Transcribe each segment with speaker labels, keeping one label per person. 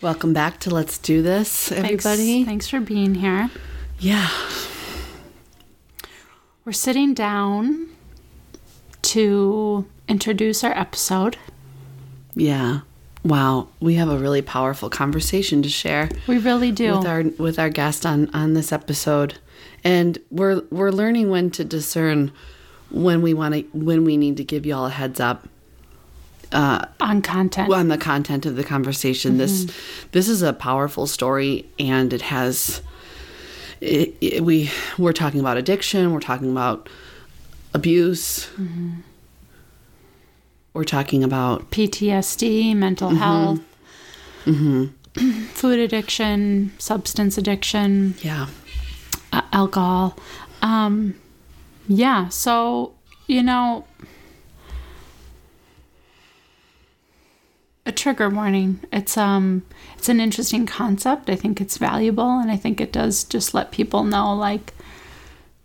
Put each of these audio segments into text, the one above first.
Speaker 1: Welcome back to Let's Do This, everybody.
Speaker 2: Thanks, thanks for being here.
Speaker 1: Yeah.
Speaker 2: We're sitting down to introduce our episode.
Speaker 1: Yeah. Wow. We have a really powerful conversation to share
Speaker 2: We really do.
Speaker 1: with our with our guest on on this episode. And we're we're learning when to discern when we want to when we need to give y'all a heads up Uh,
Speaker 2: on content.
Speaker 1: on the content of the conversation. This mm-hmm. this is a powerful story, and it has. It, it- we we're talking about addiction. We're talking about abuse. Mm-hmm. We're talking about
Speaker 2: PTSD, mental mm-hmm. health, food addiction, substance addiction,
Speaker 1: yeah,
Speaker 2: uh, alcohol. Um, yeah, so, you know, a trigger warning. It's um it's an interesting concept. I think it's valuable and I think it does just let people know like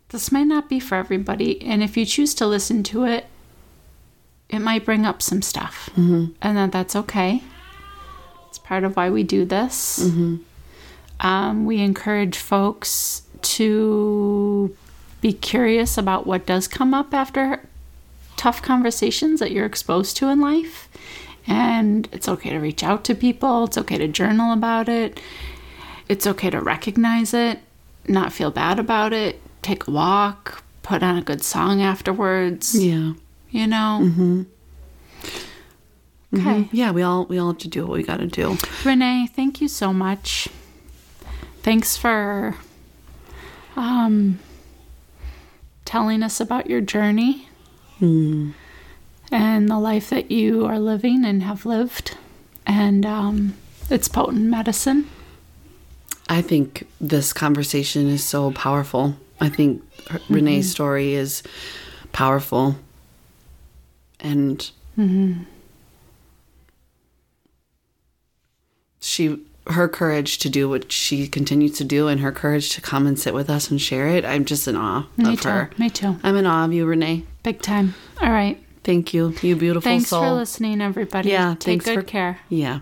Speaker 2: this might not be for everybody and if you choose to listen to it it might bring up some stuff. And that that's okay. It's part of why we do this. Um, we encourage folks to be curious about what does come up after tough conversations that you're exposed to in life. And it's okay to reach out to people, it's okay to journal about it, it's okay to recognize it, not feel bad about it, take a walk, put on a good song afterwards,
Speaker 1: yeah,
Speaker 2: you know? Mm-hmm. Okay. Mm-hmm.
Speaker 1: yeah. We all we all have to do what we got to do.
Speaker 2: Renee, thank you so much. Thanks for um, telling us about your journey hmm. And the life that you are living and have lived. And um, it's potent medicine.
Speaker 1: I think this conversation is so powerful. I think her- Renee's story is powerful, and she her courage to do what she continues to do, and her courage to come and sit with us and share it. I'm just in awe
Speaker 2: Me
Speaker 1: of
Speaker 2: too.
Speaker 1: her.
Speaker 2: Me too.
Speaker 1: I'm in awe of you, Renee.
Speaker 2: Big time. All right.
Speaker 1: Thank you, you beautiful
Speaker 2: Thanks
Speaker 1: soul.
Speaker 2: for listening, everybody.
Speaker 1: Yeah,
Speaker 2: Take
Speaker 1: thanks
Speaker 2: good
Speaker 1: for-
Speaker 2: care.
Speaker 1: Yeah.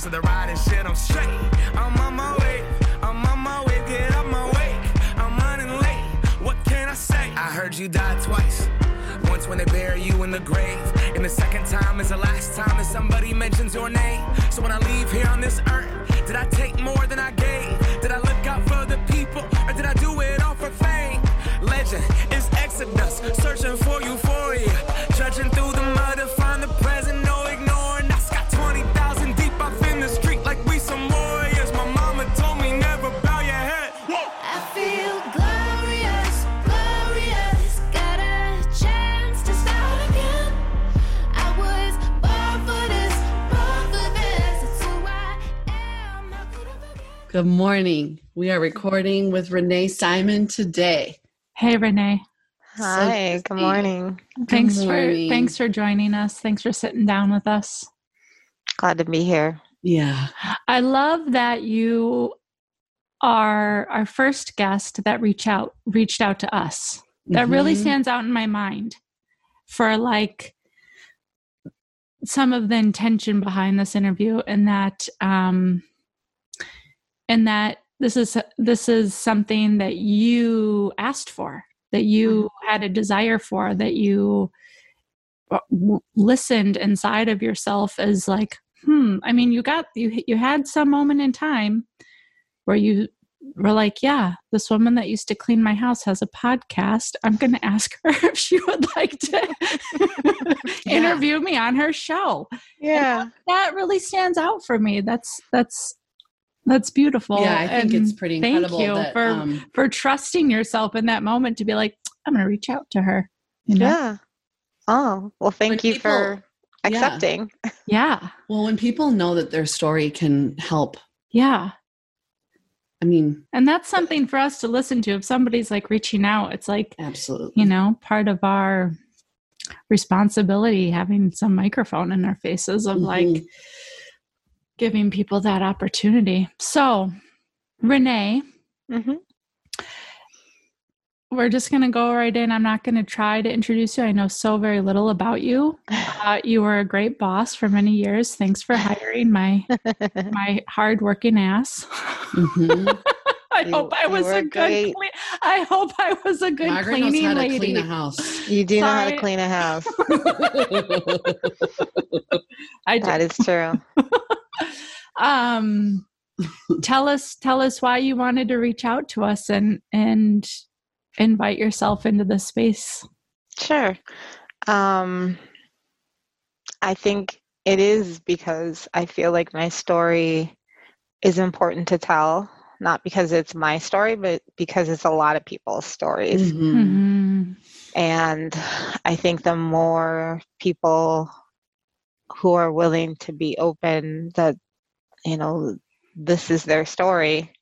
Speaker 3: Keys to the ride and shit. I'm straight. I'm on my way. I'm on my way. Get my way. I'm running late. What can I say? I heard you died twice. Once when they bury you in the grave, and the second time is the last time that somebody mentions your name. So when I leave here on this earth, did I take more than I gave? Did I look out for the people, or did I do it all for fame? Legend is Exodus, searching for euphoria, judging through the
Speaker 1: Good morning. We are recording with Renee Simon today.
Speaker 2: Hey, Renee.
Speaker 4: Hi,
Speaker 1: good
Speaker 4: good morning.
Speaker 2: Thanks for
Speaker 1: morning.
Speaker 2: thanks for joining us. Thanks for sitting down with us.
Speaker 4: Glad to be here.
Speaker 1: Yeah.
Speaker 2: I love that you are our first guest that reach out reached out to us. That really
Speaker 1: Mhm.
Speaker 2: stands out in my mind for like some of the intention behind this interview and that um and that this is this is something that you asked for that you had a desire for that you uh, listened inside of yourself as like hmm i mean you got you you had some moment in time where you were like yeah this woman that used to clean my house has a podcast i'm going to ask her if she would like to
Speaker 1: Yeah.
Speaker 2: interview me on her show
Speaker 4: Yeah.
Speaker 2: that really stands out for me that's that's that's beautiful
Speaker 1: yeah, I think it's
Speaker 2: and
Speaker 1: pretty
Speaker 2: thank
Speaker 1: incredible
Speaker 2: you
Speaker 1: that
Speaker 2: for
Speaker 1: um,
Speaker 2: for trusting yourself in that moment to be like i'm going to reach out to her you know
Speaker 4: Yeah. Oh, well, thank
Speaker 1: When
Speaker 4: you
Speaker 1: people-
Speaker 4: for accepting.
Speaker 2: yeah
Speaker 1: well when people know that their story can help
Speaker 2: yeah
Speaker 1: I mean,
Speaker 2: And that's something for us to listen to. If somebody's like reaching out, it's like,
Speaker 1: absolutely.
Speaker 2: you know, part of our responsibility having some microphone in our faces of like
Speaker 1: Mhm.
Speaker 2: Giving people that opportunity. So, Renee,
Speaker 4: hmm
Speaker 2: we're just going to go right in. I'm not going to try to introduce you. I know so very little about you. Uh, you were a great boss for many years. Thanks for hiring my my hardworking ass.
Speaker 1: Mhm.
Speaker 2: I
Speaker 4: You-
Speaker 2: hope I was a good.
Speaker 4: great.
Speaker 2: Cle- I hope I was a good
Speaker 1: Margaret knows
Speaker 2: cleaning
Speaker 1: how to
Speaker 2: lady.
Speaker 1: clean a house.
Speaker 4: you do know how to clean a house.
Speaker 2: I do.
Speaker 4: That is true.
Speaker 2: um tell us tell us why you wanted to reach out to us and and invite yourself into the space
Speaker 4: Sure. Um, I think it is because I feel like my story is important to tell, not because it's my story, but because it's a lot of people's stories.
Speaker 1: Mhm.
Speaker 2: Mhm.
Speaker 4: And I think the more people who are willing to be open that, you know, this is their story,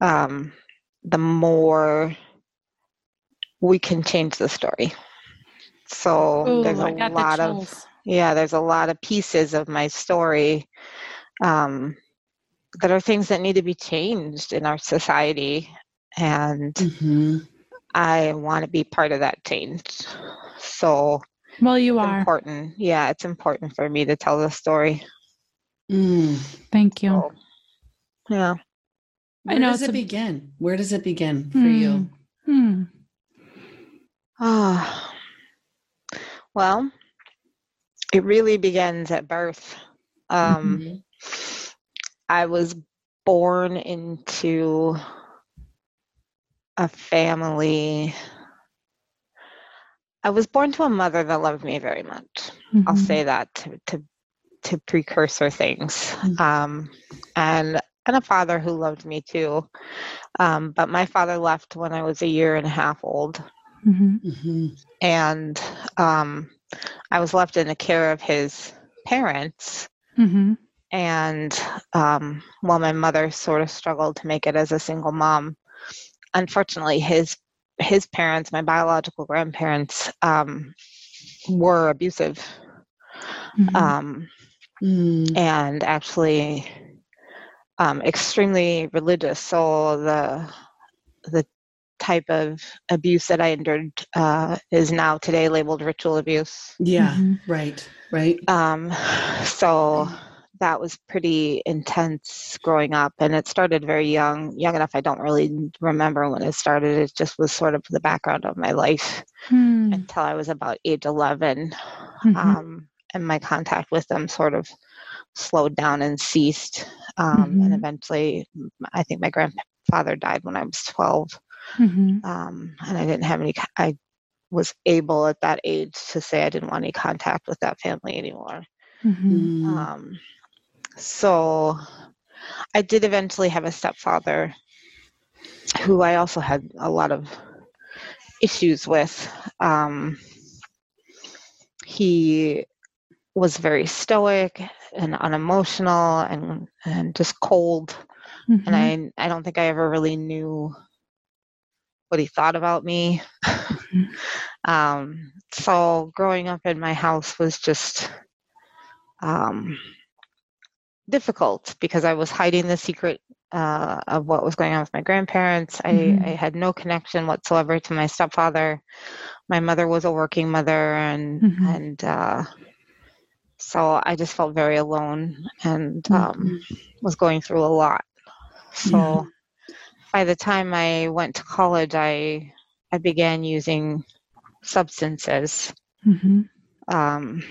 Speaker 4: um, the more we can change the story. So
Speaker 2: Ooh,
Speaker 4: there's a
Speaker 2: got the
Speaker 4: lot of yeah, there's a lot of pieces of my story um, that are things that need to be changed in our society, and
Speaker 1: Mhm.
Speaker 4: I want to be part of that change. So
Speaker 2: well you
Speaker 4: it's
Speaker 2: are
Speaker 4: important. Yeah, it's important for me to tell the story.
Speaker 1: Mm.
Speaker 2: thank you
Speaker 4: So, yeah.
Speaker 2: I
Speaker 1: Where
Speaker 2: know
Speaker 1: does it
Speaker 2: a-
Speaker 1: begin? Where does it begin for you?
Speaker 2: Hmm.
Speaker 4: Ah, well, it really begins at birth. Um,
Speaker 1: Mhm.
Speaker 4: I was born into a family. I was born to a mother that loved me very much. I'll
Speaker 2: Mhm.
Speaker 4: say that to to, to precursor things,
Speaker 1: Mhm.
Speaker 4: um, and and a father who loved me too. Um, but my father left when I was a year and a half old,
Speaker 2: Mhm.
Speaker 1: Mhm.
Speaker 4: and um, I was left in the care of his parents. And um, while my mother sort of struggled to make it as a single mom unfortunately his his parents my biological grandparents um, were abusive
Speaker 2: Mhm.
Speaker 4: um,
Speaker 1: Mm.
Speaker 4: and actually um, extremely religious so the the type of abuse that i endured uh, is now today labeled ritual abuse
Speaker 1: Yeah.
Speaker 2: Mhm.
Speaker 1: Right. Right.
Speaker 4: Um, so that was pretty intense growing up, and it started very young, young enough. I don't really remember when it started. It just was sort of the background of my life
Speaker 2: Hmm.
Speaker 4: until I was about age 11.
Speaker 2: Mhm.
Speaker 4: Um, and my contact with them sort of slowed down and ceased. Um, And
Speaker 2: Mhm.
Speaker 4: eventually, i think my grandfather died when I was 12
Speaker 2: Mhm.
Speaker 4: um, and I didn't have any. I was able at that age to say I didn't want any contact with that family anymore.
Speaker 2: Mhm.
Speaker 1: Mm.
Speaker 4: Um, so I did eventually have a stepfather who I also had a lot of issues with. Um, he was very stoic and unemotional and, and just cold.
Speaker 2: Mhm.
Speaker 4: And I, I don't think I ever really knew what he thought about me.
Speaker 2: Mhm.
Speaker 4: Um, so growing up in my house was just um, difficult because I was hiding the secret uh, of what was going on with my grandparents. I,
Speaker 2: Mhm.
Speaker 4: I had no connection whatsoever to my stepfather. My mother was a working mother, and
Speaker 2: Mhm.
Speaker 4: and uh, so I just felt very alone and
Speaker 2: Mm-hmm.
Speaker 4: um, was going through a lot. So
Speaker 1: Yeah.
Speaker 4: by the time I went to college, I I began using substances,
Speaker 2: Mhm.
Speaker 4: um,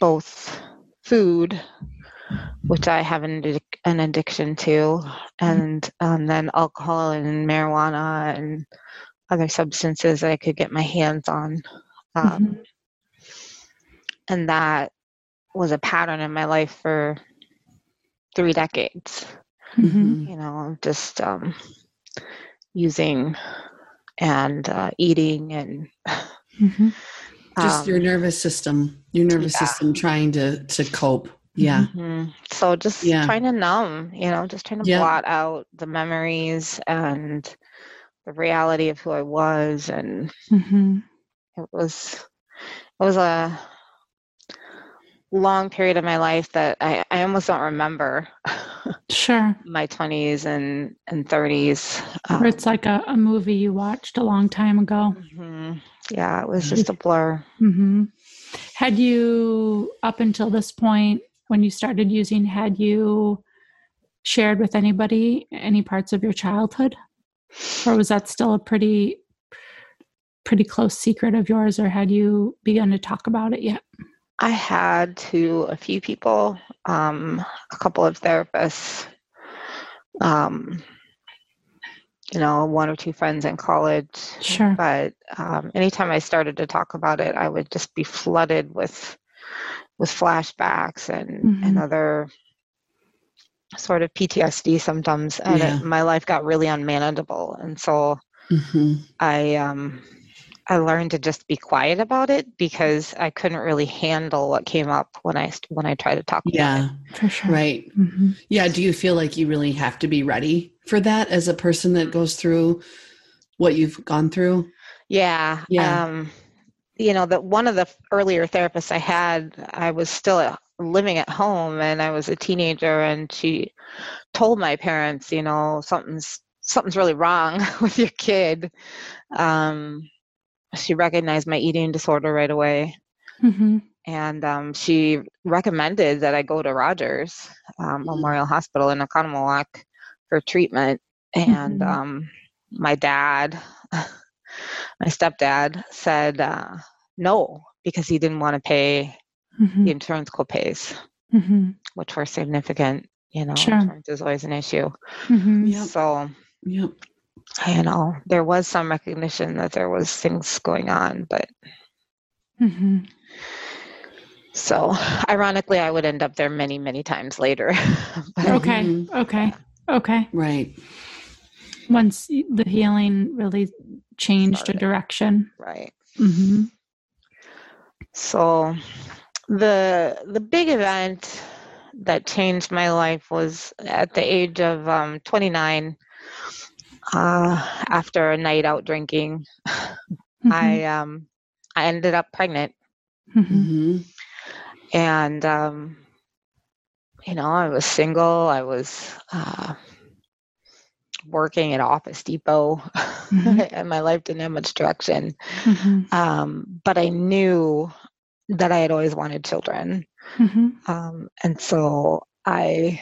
Speaker 4: both food, which I have an, addic- an addiction to, and um, then alcohol and marijuana and other substances that I could get my hands on. Um,
Speaker 2: Mhm.
Speaker 4: And that was a pattern in my life for three decades.
Speaker 2: Mhm.
Speaker 4: you know, just um, using and uh, eating and
Speaker 2: Mhm.
Speaker 1: Just
Speaker 4: um,
Speaker 1: your nervous system. Your nervous
Speaker 4: yeah.
Speaker 1: system trying to to cope. Yeah.
Speaker 4: Mhm. So just
Speaker 1: Yeah.
Speaker 4: trying to numb, you know, just trying to
Speaker 1: Yeah.
Speaker 4: blot out the memories and the reality of who I was, and
Speaker 2: hmm
Speaker 4: it was it was a long period of my life that I, I almost don't remember
Speaker 2: Sure.
Speaker 4: my 20s and and 30s. Um,
Speaker 2: it's like a, a movie you watched a long time ago.
Speaker 4: mhm. Yeah, it was just a blur.
Speaker 2: hmm Had you, up until this point, when you started using, had you shared with anybody any parts of your childhood? Or was that still a pretty, pretty close secret of yours, or had you begun to talk about it yet?
Speaker 4: I had to a few people, um, a couple of therapists, um, you know, one or two friends in college.
Speaker 2: Sure.
Speaker 4: But um, anytime I started to talk about it, I would just be flooded with with flashbacks and and
Speaker 2: Mhm.
Speaker 4: other sort of PTSD symptoms, and
Speaker 1: Yeah.
Speaker 4: it, my life got really unmanageable. And so
Speaker 1: hmm
Speaker 4: I um I learned to just be quiet about it because I couldn't really handle what came up when I when I tried to talk about
Speaker 1: Yeah.
Speaker 4: it.
Speaker 2: For sure.
Speaker 1: Right.
Speaker 2: hmm
Speaker 1: Yeah. Do you feel like you really have to be ready for that as a person that goes through what you've gone through?
Speaker 4: Yeah.
Speaker 1: Yeah.
Speaker 4: Um you know, that one of the earlier therapists I had, I was still at, living at home and I was a teenager and she told my parents, you know, something's something's really wrong with your kid. Um she recognized my eating disorder right away.
Speaker 2: hmm
Speaker 4: and um, she recommended that I go to Rogers um,
Speaker 1: Mhm.
Speaker 4: Memorial Hospital in Oconomowoc for treatment. And
Speaker 2: Mhm.
Speaker 4: um, my dad, my stepdad, said uh, no because he didn't want to pay
Speaker 2: hmm
Speaker 4: the insurance copays,
Speaker 2: hmm
Speaker 4: which were significant. You know,
Speaker 2: Sure.
Speaker 4: insurance is always an issue.
Speaker 2: hmm
Speaker 1: Yep.
Speaker 4: So
Speaker 1: Yep.
Speaker 4: you know, there was some recognition that there was things going on, but
Speaker 2: hmm
Speaker 4: so ironically, I would end up there many, many times later. But-
Speaker 2: Okay.
Speaker 1: Mhm.
Speaker 2: Okay. Okay.
Speaker 1: Right.
Speaker 2: Once the healing really changed a direction.
Speaker 4: right.
Speaker 2: hmm
Speaker 4: So the the big event that changed my life was at the age of um, 29 uh, after a night out drinking
Speaker 2: Mm-hmm.
Speaker 4: I um, I ended up pregnant
Speaker 2: hmm
Speaker 1: hmm
Speaker 4: and um, you know I was single I was uh, working at Office Depot
Speaker 2: Mhm.
Speaker 4: and my life didn't have much direction.
Speaker 2: Hmm
Speaker 4: um, but I knew that I had always wanted children.
Speaker 2: Hmm
Speaker 4: Um, and so I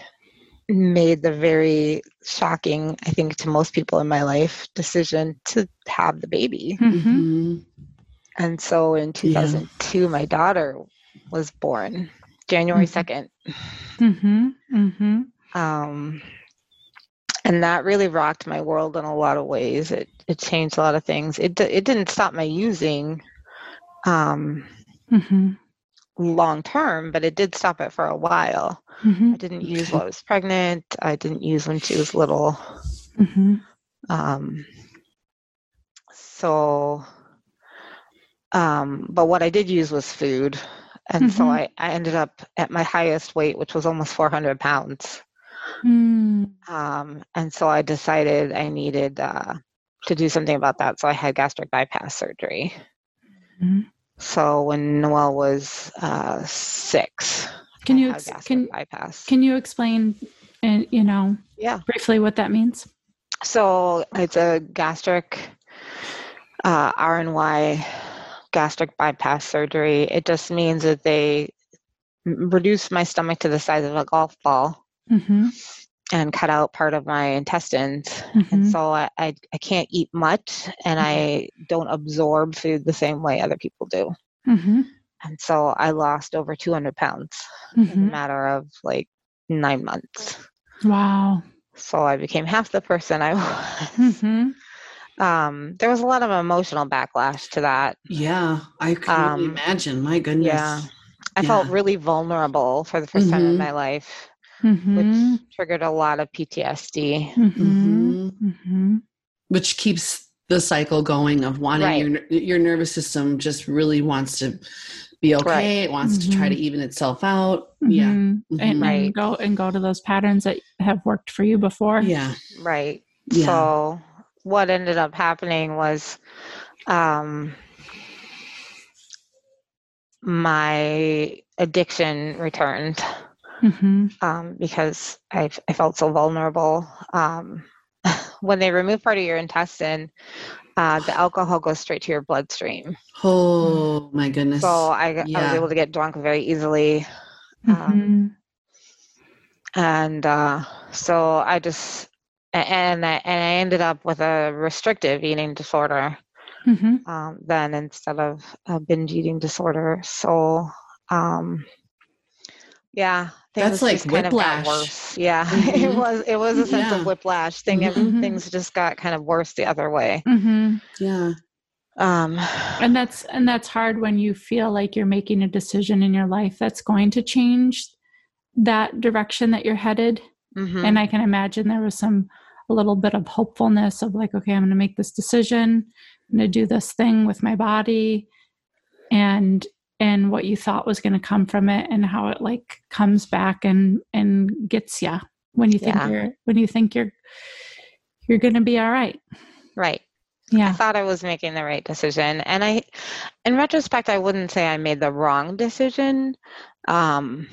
Speaker 4: made the very shocking, I think, to most people in my life, decision to have the baby.
Speaker 2: hmm
Speaker 1: hmm
Speaker 4: And so in 2002, my daughter was born, January
Speaker 2: Mhm.
Speaker 4: 2nd.
Speaker 2: hmm hmm
Speaker 4: Um, and that really rocked my world in a lot of ways. It, it changed a lot of things. It, it didn't stop my using um,
Speaker 2: hmm
Speaker 4: long term, but it did stop it for a while.
Speaker 2: hmm
Speaker 4: I didn't use while I was pregnant. I didn't use when she was little.
Speaker 2: hmm
Speaker 4: Um, so, um, but what I did use was food. And so
Speaker 2: Mhm.
Speaker 4: I, I ended up at my highest weight, which was almost 400 pounds.
Speaker 2: Mm
Speaker 4: Um, and so I decided I needed uh, to do something about that. So I had gastric bypass surgery.
Speaker 2: Mhm.
Speaker 4: So when Noel was uh, six,
Speaker 2: Can
Speaker 4: I
Speaker 2: you
Speaker 4: had
Speaker 2: ex- can
Speaker 4: bypass?
Speaker 2: can you explain, uh, you know,
Speaker 4: yeah.
Speaker 2: briefly what that means?
Speaker 4: So it's a gastric uh, RNY gastric bypass surgery. It just means that they reduce my stomach to the size of a golf ball
Speaker 2: hmm
Speaker 4: and cut out part of my intestines.
Speaker 2: hmm
Speaker 4: And so I, I, I can't eat much and I don't absorb food the same way other people do.
Speaker 2: hmm
Speaker 4: And so I lost over 200 pounds in a
Speaker 2: hmm
Speaker 4: matter of like nine months.
Speaker 2: Wow.
Speaker 4: So I became half the person I was. um, there was a lot of emotional backlash to that.
Speaker 1: Yeah. I can only
Speaker 4: Um,
Speaker 1: imagine. My goodness.
Speaker 4: Yeah. I felt really vulnerable for the 1st time in my life,
Speaker 2: hmm
Speaker 4: which triggered a lot of PTSD.
Speaker 2: hmm hmm
Speaker 1: Which keeps the cycle going of wanting
Speaker 4: Right.
Speaker 1: your your nervous system just really wants to be okay.
Speaker 4: Right.
Speaker 1: It wants to try to even itself out. Yeah.
Speaker 2: And, and
Speaker 4: Right.
Speaker 2: go and go to those patterns that have worked for you before.
Speaker 1: Yeah.
Speaker 4: Right.
Speaker 1: Yeah.
Speaker 4: So what ended up happening was um my addiction returned
Speaker 2: hmm
Speaker 4: um, because I, I felt so vulnerable. Um, when they remove part of your intestine, uh, the alcohol goes straight to your bloodstream.
Speaker 1: Oh my goodness.
Speaker 4: So I, I was able to get drunk very easily. Um,
Speaker 2: hmm
Speaker 4: and uh, so I just and I, and I ended up with a restrictive eating disorder
Speaker 2: hmm
Speaker 4: um, then instead of a binge eating disorder. So um, yeah,
Speaker 1: That's like
Speaker 4: just kind of
Speaker 1: whiplash.
Speaker 4: worse. Yeah, it
Speaker 1: Mhm.
Speaker 4: was it was a sense
Speaker 1: Yeah.
Speaker 4: of whiplash. Thing
Speaker 2: Mhm.
Speaker 4: things just got kind of worse the other way.
Speaker 2: hmm
Speaker 1: yeah.
Speaker 4: Um,
Speaker 2: and that's and that's hard when you feel like you're making a decision in your life that's going to change that direction that you're headed
Speaker 4: mhm.
Speaker 2: and i can imagine there was some a little bit of hopefulness of like okay i'm going to make this decision i'm going to do this thing with my body and and what you thought was going to come from it and how it like comes back and and gets you when you think
Speaker 4: Yeah.
Speaker 2: you're when you think you're you're going to be all right
Speaker 4: right.
Speaker 2: Yeah.
Speaker 4: I thought I was making the right decision. And I, in retrospect, I wouldn't say I made the wrong decision. Um,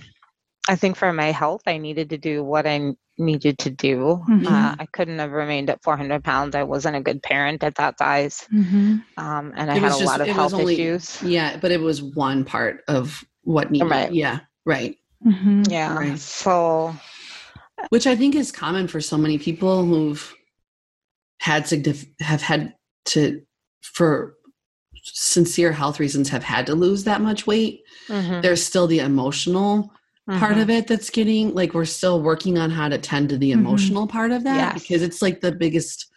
Speaker 4: I think for my health, I needed to do what I needed to do.
Speaker 2: Mhm.
Speaker 4: Uh, I couldn't have remained at 400 pounds. I wasn't a good parent at that size.
Speaker 2: hmm
Speaker 4: Um, and I
Speaker 1: It
Speaker 4: had
Speaker 1: was
Speaker 4: a
Speaker 1: just-
Speaker 4: lot of
Speaker 1: it was
Speaker 4: health
Speaker 1: only-
Speaker 4: issues.
Speaker 1: Yeah, but it was one part of what needed.
Speaker 4: Right.
Speaker 1: Yeah, right.
Speaker 2: hmm
Speaker 4: Yeah.
Speaker 1: Right.
Speaker 4: So,
Speaker 1: Which I think is common for so many people who've had signif- have had to for sincere health reasons have had to lose that much weight.
Speaker 4: mhm,
Speaker 1: There's still the emotional part
Speaker 4: mhm.
Speaker 1: of it that's getting like we're still working on how to tend to the
Speaker 2: Mhm.
Speaker 1: emotional part of that
Speaker 4: Yes.
Speaker 1: because it's like the biggest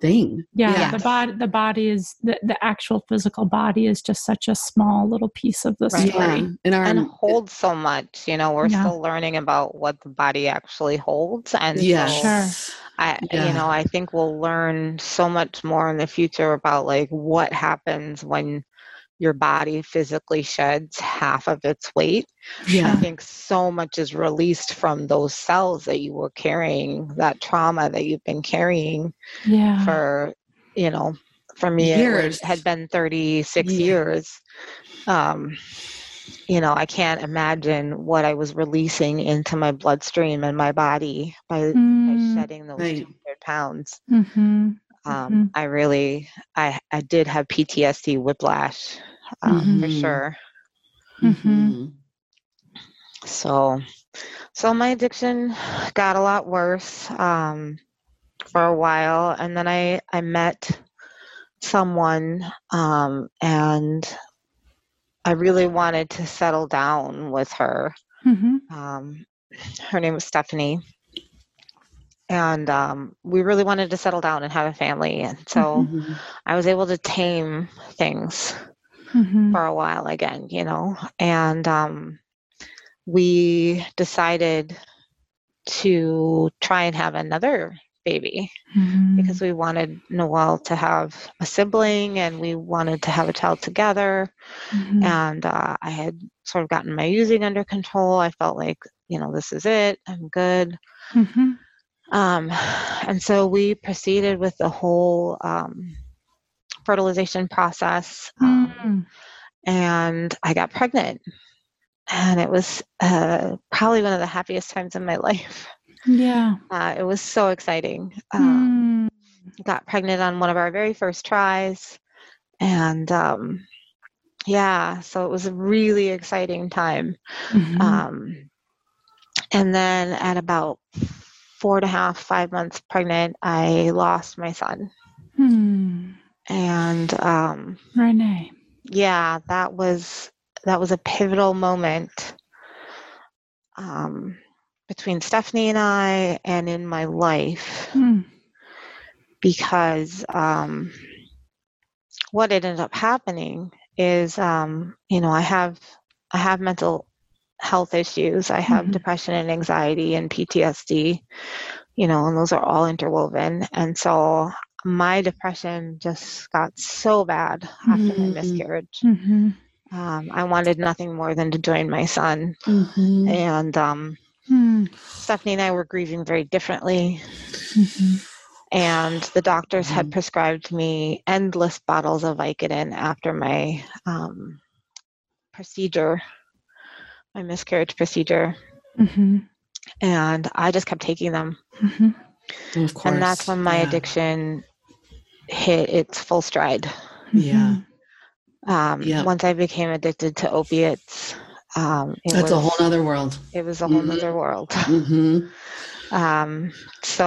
Speaker 1: thing.
Speaker 2: yeah,
Speaker 1: Yeah.
Speaker 2: the body the body is the, the actual physical body is just such a small little piece of the
Speaker 4: Right.
Speaker 2: story
Speaker 1: Yeah. And our
Speaker 4: and holds so much. You know, we're
Speaker 2: Yeah.
Speaker 4: still learning about what the body actually holds. And
Speaker 1: yeah.
Speaker 4: so
Speaker 2: Sure.
Speaker 4: I,
Speaker 1: Yeah.
Speaker 4: you know, I think we'll learn so much more in the future about like what happens when your body physically sheds half of its weight. I think so much is released from those cells that you were carrying, that trauma that you've been carrying
Speaker 2: yeah
Speaker 4: for, you know, for me,
Speaker 1: Years.
Speaker 4: was, had been 36
Speaker 1: Yeah.
Speaker 4: years. Um, you know, I can't imagine what I was releasing into my bloodstream and my body by, by
Speaker 2: Mm,
Speaker 4: shedding those
Speaker 1: Right.
Speaker 4: 200 pounds.
Speaker 2: mhm,
Speaker 4: Um,
Speaker 2: Mhm.
Speaker 4: I really, I, I did have PTSD whiplash um, for
Speaker 1: Mhm.
Speaker 4: sure.
Speaker 2: Mhm.
Speaker 1: Mhm.
Speaker 4: So, so my addiction got a lot worse um, for a while, and then I I met someone, um, and I really wanted to settle down with her.
Speaker 2: mhm,
Speaker 4: Um, her name was Stephanie, and um, we really wanted to settle down and have a family, and so
Speaker 1: Mhm.
Speaker 4: I was able to tame things
Speaker 2: mhm,
Speaker 4: for a while again, you know, and um, we decided to try and have another baby
Speaker 2: mhm,
Speaker 4: because we wanted Noel to have a sibling and we wanted to have a child together.
Speaker 2: mhm,
Speaker 4: And uh, I had sort of gotten my using under control. I felt like, you know, this is it, I'm good. Um, and so we proceeded with the whole um, fertilization process. Um,
Speaker 2: mm,
Speaker 4: and I got pregnant. And it was uh, probably one of the happiest times in my life.
Speaker 2: yeah
Speaker 4: Uh, it was so exciting. Um,
Speaker 2: Mm,
Speaker 4: got pregnant on one of our very first tries. And um, yeah, so it was a really exciting time.
Speaker 2: mhm,
Speaker 4: Um, and then at about four and a half, five months pregnant, I lost my son.
Speaker 2: mm.
Speaker 4: And um,
Speaker 2: renee
Speaker 4: yeah that was that was a pivotal moment um, between stephanie and i and in my life
Speaker 2: Mm,
Speaker 4: because um, what ended up happening is um, you know i have i have mental health issues i have
Speaker 2: Mhm.
Speaker 4: depression and anxiety and ptsd you know and those are all interwoven and so my depression just got so bad after my
Speaker 1: Mhm.
Speaker 4: miscarriage
Speaker 2: mhm,
Speaker 4: Um, I wanted nothing more than to join my son.
Speaker 1: Mhm.
Speaker 4: And um,
Speaker 2: Hmm.
Speaker 4: Stephanie and I were grieving very differently.
Speaker 2: Mhm.
Speaker 4: And the doctors had
Speaker 1: Mhm.
Speaker 4: prescribed me endless bottles of Vicodin after my um, procedure, my miscarriage procedure.
Speaker 2: Mhm.
Speaker 4: And I just kept taking them.
Speaker 2: Mhm.
Speaker 1: Of course.
Speaker 4: And that's when my
Speaker 1: yeah.
Speaker 4: addiction hit its full stride.
Speaker 1: Yeah.
Speaker 4: Um,
Speaker 1: Yeah.
Speaker 4: Once I became addicted to opiates, um, it
Speaker 1: That's a whole other world.
Speaker 4: It was a whole
Speaker 1: Mhm.
Speaker 4: nother world.
Speaker 1: hmm
Speaker 4: Um, so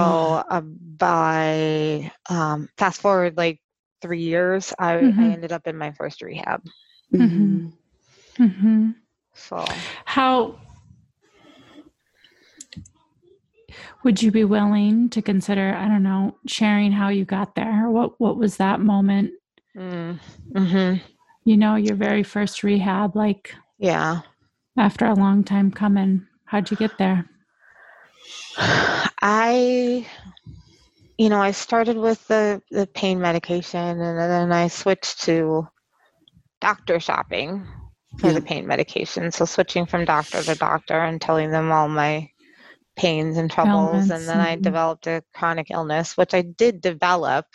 Speaker 4: uh, by um, fast forward like three years, I, I
Speaker 2: Mhm.
Speaker 4: ended up in my first rehab. So
Speaker 2: How would you be willing to consider, I don't know, sharing how you got there? What what was that moment?
Speaker 4: mm, hmm
Speaker 2: You know, your very first rehab, like
Speaker 4: yeah.
Speaker 2: after a long time coming. How'd you get there?
Speaker 4: I, you know, I started with the, the pain medication and then I switched to doctor shopping for
Speaker 1: Yeah.
Speaker 4: the pain medication. So switching from doctor to doctor and telling them all my pains and troubles.
Speaker 2: Ailments,
Speaker 4: and then I
Speaker 2: mhm.
Speaker 4: developed a chronic illness, which I did develop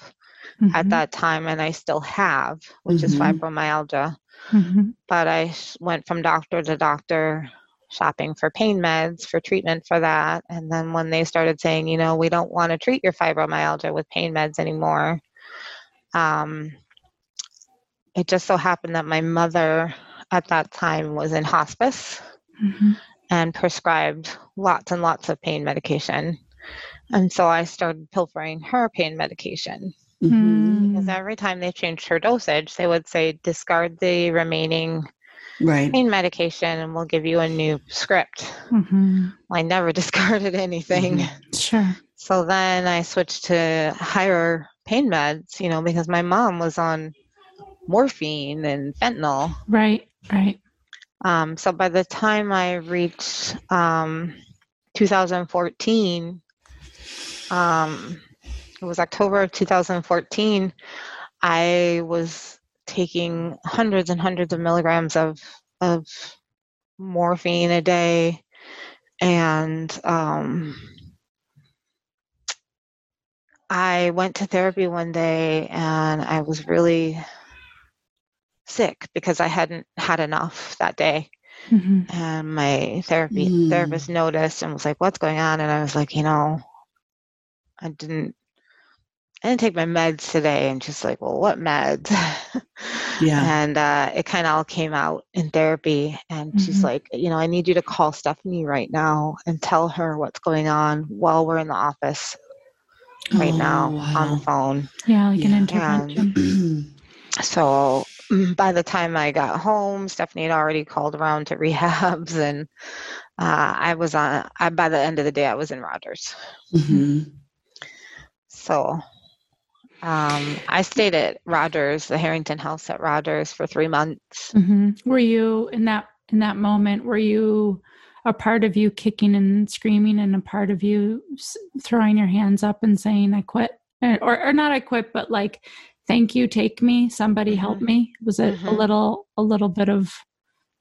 Speaker 4: at
Speaker 2: Mhm.
Speaker 4: that time and I still have, which is
Speaker 1: Mhm.
Speaker 4: fibromyalgia.
Speaker 2: Mhm.
Speaker 4: But I went from doctor to doctor shopping for pain meds for treatment for that. And then when they started saying, you know, we don't want to treat your fibromyalgia with pain meds anymore, um, it just so happened that my mother at that time was in hospice
Speaker 2: Mhm.
Speaker 4: and prescribed lots and lots of pain medication. And so I started pilfering her pain medication.
Speaker 1: hmm
Speaker 4: Because every time they changed her dosage, they would say, discard the remaining
Speaker 1: Right.
Speaker 4: pain medication and we'll give you a new script.
Speaker 2: Mhm.
Speaker 4: Well, I never discarded anything.
Speaker 1: Mhm.
Speaker 2: Sure.
Speaker 4: So then I switched to higher pain meds, you know, because my mom was on morphine and fentanyl.
Speaker 2: Right. Right.
Speaker 4: Um, so by the time I reached um, 2014, um, it was October of 2014, I was taking hundreds and hundreds of milligrams of, of morphine a day. And um, I went to therapy one day and I was really sick because I hadn't had enough that day.
Speaker 2: Mhm.
Speaker 4: And my therapy
Speaker 1: Mm.
Speaker 4: therapist noticed and was like, "What's going on?" And I was like, "You know, I didn't, I didn't take my meds today." And she's like, "Well, what meds?"
Speaker 1: Yeah.
Speaker 4: And uh, it kind of all came out in therapy. And she's
Speaker 2: Mhm.
Speaker 4: like, "You know, I need you to call Stephanie right now and tell her what's going on while we're in the office right
Speaker 1: Oh,
Speaker 4: now on the phone."
Speaker 2: Yeah, like an
Speaker 1: Yeah.
Speaker 2: intervention.
Speaker 4: So by the time I got home, Stephanie had already called around to rehabs, and uh, I was on. I, by the end of the day, I was in Rogers.
Speaker 1: hmm
Speaker 4: So um, I stayed at Rogers, the Herrington House at Rogers, for three months.
Speaker 2: hmm Were you in that in that moment? Were you a part of you kicking and screaming, and a part of you throwing your hands up and saying, "I quit," or, or not "I quit," but like, "Thank you, take me, somebody help
Speaker 4: Mhm.
Speaker 2: me." Was it a
Speaker 4: Mhm.
Speaker 2: little a little bit of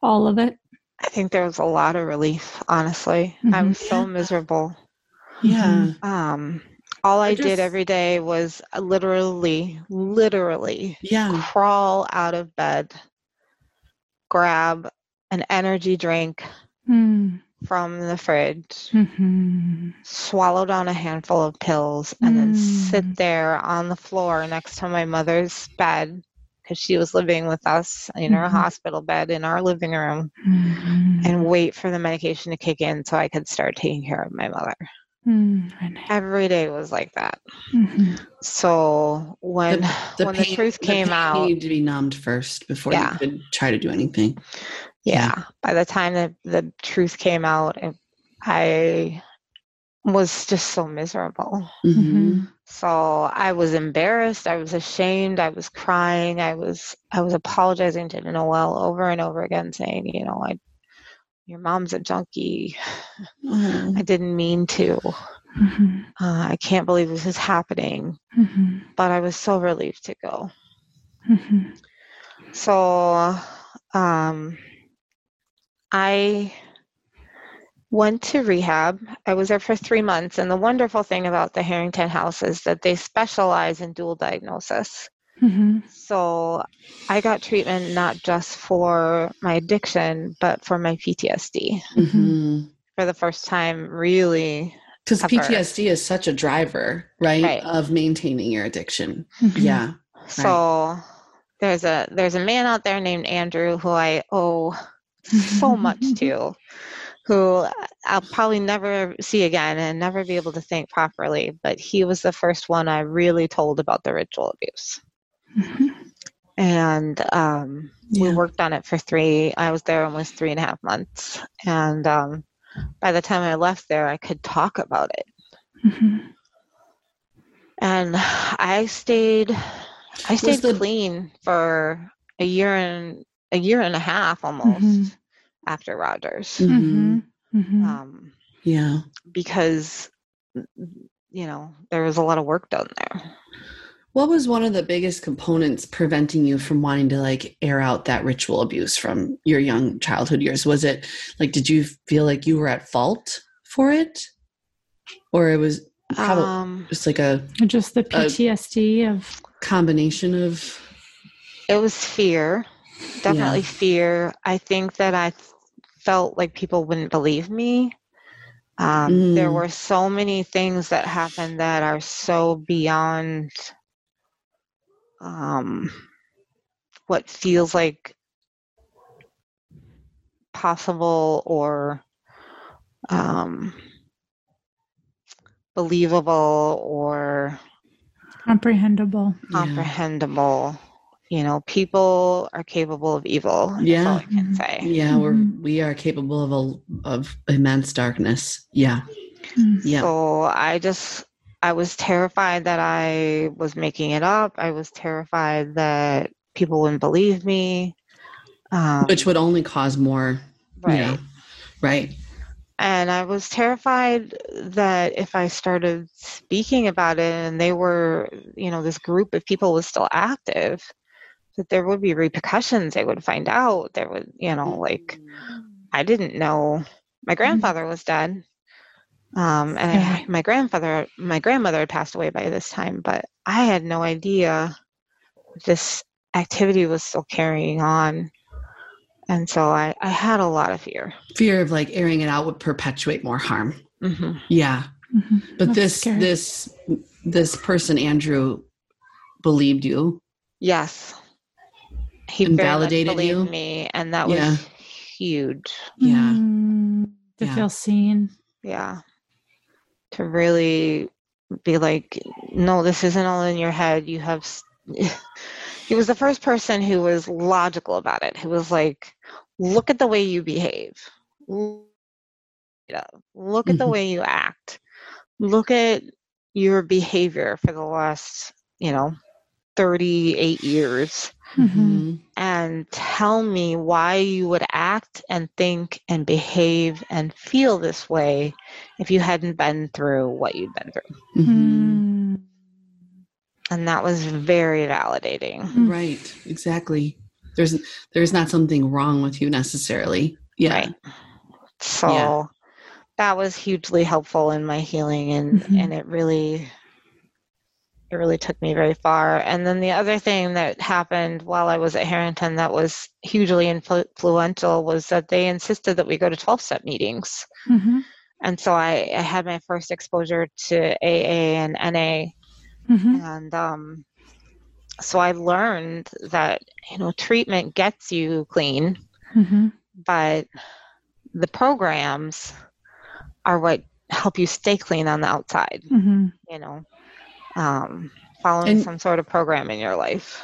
Speaker 2: all of it?
Speaker 4: I think there was a lot of relief. Honestly, I
Speaker 2: Mhm.
Speaker 4: was so
Speaker 1: Yeah.
Speaker 4: miserable.
Speaker 1: Yeah.
Speaker 4: Um, all I, did
Speaker 1: just-
Speaker 4: every day was uh, literally, literally
Speaker 1: Yeah.
Speaker 4: crawl out of bed, grab an energy drink
Speaker 2: Mm.
Speaker 4: From the fridge,
Speaker 2: Mhm.
Speaker 4: swallow down a handful of pills, and then
Speaker 2: Mm.
Speaker 4: sit there on the floor next to my mother's bed because she was living with us in her
Speaker 2: Mhm.
Speaker 4: hospital bed in our living room
Speaker 2: Mhm.
Speaker 4: and wait for the medication to kick in so I could start taking care of my mother.
Speaker 2: Mm, Renee.
Speaker 4: Every day was like that.
Speaker 2: Mhm.
Speaker 4: So when
Speaker 1: The
Speaker 4: when the
Speaker 1: pain-
Speaker 4: truth
Speaker 1: the
Speaker 4: came
Speaker 1: pain
Speaker 4: out,
Speaker 1: need to be numbed first before
Speaker 4: Yeah.
Speaker 1: you could try to do anything.
Speaker 4: Yeah, by the time that the truth came out, it, I was just so miserable.
Speaker 1: hmm
Speaker 4: So I was embarrassed, I was ashamed, I was crying, I was I was apologizing to Noel over and over again saying, you know, I your mom's a junkie.
Speaker 1: Oh.
Speaker 4: I didn't mean to.
Speaker 2: Mhm.
Speaker 4: Uh, I can't believe this is happening.
Speaker 2: Mhm.
Speaker 4: But I was so relieved to go. So um, I went to rehab. I was there for three months, and the wonderful thing about the Herrington House is that they specialize in dual diagnosis.
Speaker 2: hmm
Speaker 4: So I got treatment not just for my addiction, but for my PTSD.
Speaker 1: Mm-hmm.
Speaker 4: For the first time, really.
Speaker 1: Because PTSD is such a driver, right,
Speaker 4: Right.
Speaker 1: of maintaining your addiction.
Speaker 2: Mhm.
Speaker 1: Yeah.
Speaker 4: So there's a there's a man out there named Andrew who I owe so much to, who I'll probably never see again and never be able to think properly. But he was the first one I really told about the ritual abuse.
Speaker 2: Mhm.
Speaker 4: and um, we worked on it for three i was there almost three and a half months and um, by the time i left there i could talk about it
Speaker 2: Mhm.
Speaker 4: and i stayed i stayed
Speaker 1: the-
Speaker 4: clean for a year and a year and a half almost
Speaker 2: Mhm.
Speaker 4: after rogers
Speaker 1: Mhm.
Speaker 2: Mhm. Mhm.
Speaker 4: um,
Speaker 1: Yeah.
Speaker 4: because you know there was a lot of work done there
Speaker 1: What was one of the biggest components preventing you from wanting to like air out that ritual abuse from your young childhood years? Was it like, did you feel like you were at fault for it? Or it was probably
Speaker 4: um,
Speaker 1: just like a
Speaker 2: Just the PTSD of
Speaker 1: combination of,
Speaker 4: It was fear, definitely fear. I think that I felt like people wouldn't believe me. Um, There
Speaker 1: Mm.
Speaker 4: were so many things that happened that are so beyond um, what feels like possible or um, believable or
Speaker 2: comprehensible.
Speaker 1: yeah.
Speaker 4: Comprehensible. You know, people are capable of evil. That's
Speaker 1: Yeah.
Speaker 4: all I can
Speaker 2: Mhm.
Speaker 4: say.
Speaker 1: Yeah, we're
Speaker 2: Mhm.
Speaker 1: we are capable of a of immense darkness. Yeah,
Speaker 2: Mm.
Speaker 1: yeah,
Speaker 4: So I just, I was terrified that I was making it up. I was terrified that people wouldn't believe me. Um,
Speaker 1: which would only cause more.
Speaker 4: right.
Speaker 1: Yeah, right.
Speaker 4: And I was terrified that if I started speaking about it and they were, you know, this group of people was still active, that there would be repercussions. They would find out. There would, you know, like I didn't know my grandfather was dead. Um, and I, my grandfather, my grandmother had passed away by this time, but I had no idea this activity was still carrying on. And so I, I had a lot of fear.
Speaker 1: Fear of like airing it out would perpetuate more harm.
Speaker 4: hmm
Speaker 1: Yeah,
Speaker 2: Mhm.
Speaker 1: but
Speaker 2: That's
Speaker 1: this
Speaker 2: scary.
Speaker 1: this this person Andrew believed you.
Speaker 4: Yes. He very
Speaker 1: validated
Speaker 4: believed
Speaker 1: you?
Speaker 4: me, and that was
Speaker 1: Yeah.
Speaker 4: huge.
Speaker 1: Yeah,
Speaker 2: Mm, to
Speaker 1: Yeah.
Speaker 2: feel seen.
Speaker 4: Yeah. To really be like, no, this isn't all in your head. You have. he was the first person who was logical about it. Who was like, look at the way you behave. Look. Look at the
Speaker 1: Mhm.
Speaker 4: way you act. Look at your behavior for the last, you know, 38 years
Speaker 2: Mhm.
Speaker 1: Mhm.
Speaker 4: and tell me why you would act and think and behave and feel this way if you hadn't been through what you'd been through.
Speaker 1: Mhm.
Speaker 2: Mm.
Speaker 4: And that was very validating.
Speaker 2: Mm.
Speaker 1: Right, exactly. There's there's not something wrong with you necessarily. Yeah,
Speaker 4: Right. So that was hugely helpful in my healing and
Speaker 2: Mhm.
Speaker 4: and it really it really took me very far. And then the other thing that happened while I was at Herrington that was hugely influ- influential was that they insisted that we go to 12 step meetings.
Speaker 2: Mhm.
Speaker 4: and so I, I had my first exposure to AA and NA,
Speaker 2: Mhm.
Speaker 4: and um, so I learned that you know treatment gets you clean,
Speaker 2: Mhm.
Speaker 4: but the programs are what help you stay clean on the outside.
Speaker 2: Mhm.
Speaker 4: You know, um, following
Speaker 1: And-
Speaker 4: some sort of program in your life.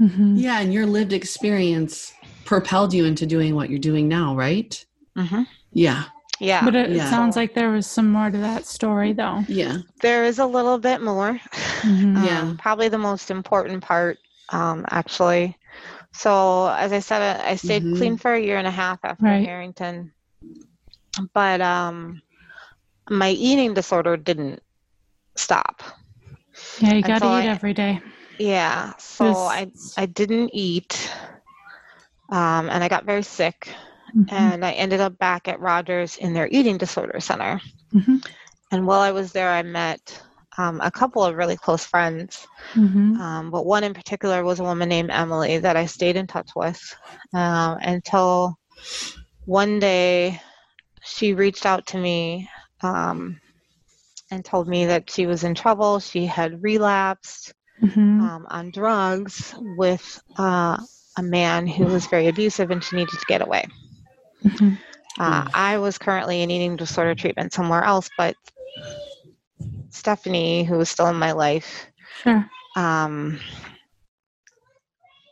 Speaker 2: Mhm.
Speaker 1: yeah, and your lived experience propelled you into doing what you're doing now, right?
Speaker 4: hmm
Speaker 1: Yeah,
Speaker 4: Yeah,
Speaker 2: But it,
Speaker 1: Yeah.
Speaker 2: it sounds like there was some more to that story, though.
Speaker 1: yeah,
Speaker 4: there is a little bit more.
Speaker 2: Mhm.
Speaker 4: um,
Speaker 1: Yeah.
Speaker 4: probably the most important part um, actually so as i said I- i stayed
Speaker 1: Mhm.
Speaker 4: clean for a year and a half after
Speaker 2: Right.
Speaker 4: herrington but um, my eating disorder didn't stop
Speaker 2: Yeah, you got to
Speaker 4: so
Speaker 2: eat
Speaker 4: I-
Speaker 2: every day.
Speaker 4: yeah so i
Speaker 2: It's-
Speaker 4: i didn't eat um, and I got very sick.
Speaker 2: Mhm.
Speaker 4: And I ended up back at Rogers in their eating disorder center.
Speaker 2: Mhm.
Speaker 4: And while I was there, I met um, a couple of really close friends.
Speaker 2: Mhm.
Speaker 4: Um, but one in particular was a woman named Emily that I stayed in touch with um, until one day she reached out to me um, and told me that she was in trouble. She had relapsed
Speaker 2: Mhm.
Speaker 4: um, on drugs with uh, a man who was very abusive and she needed to get away.
Speaker 2: Mhm.
Speaker 4: Uh, I was currently in eating disorder treatment somewhere else, but Stephanie, who was still in my life,
Speaker 2: Sure.
Speaker 4: um,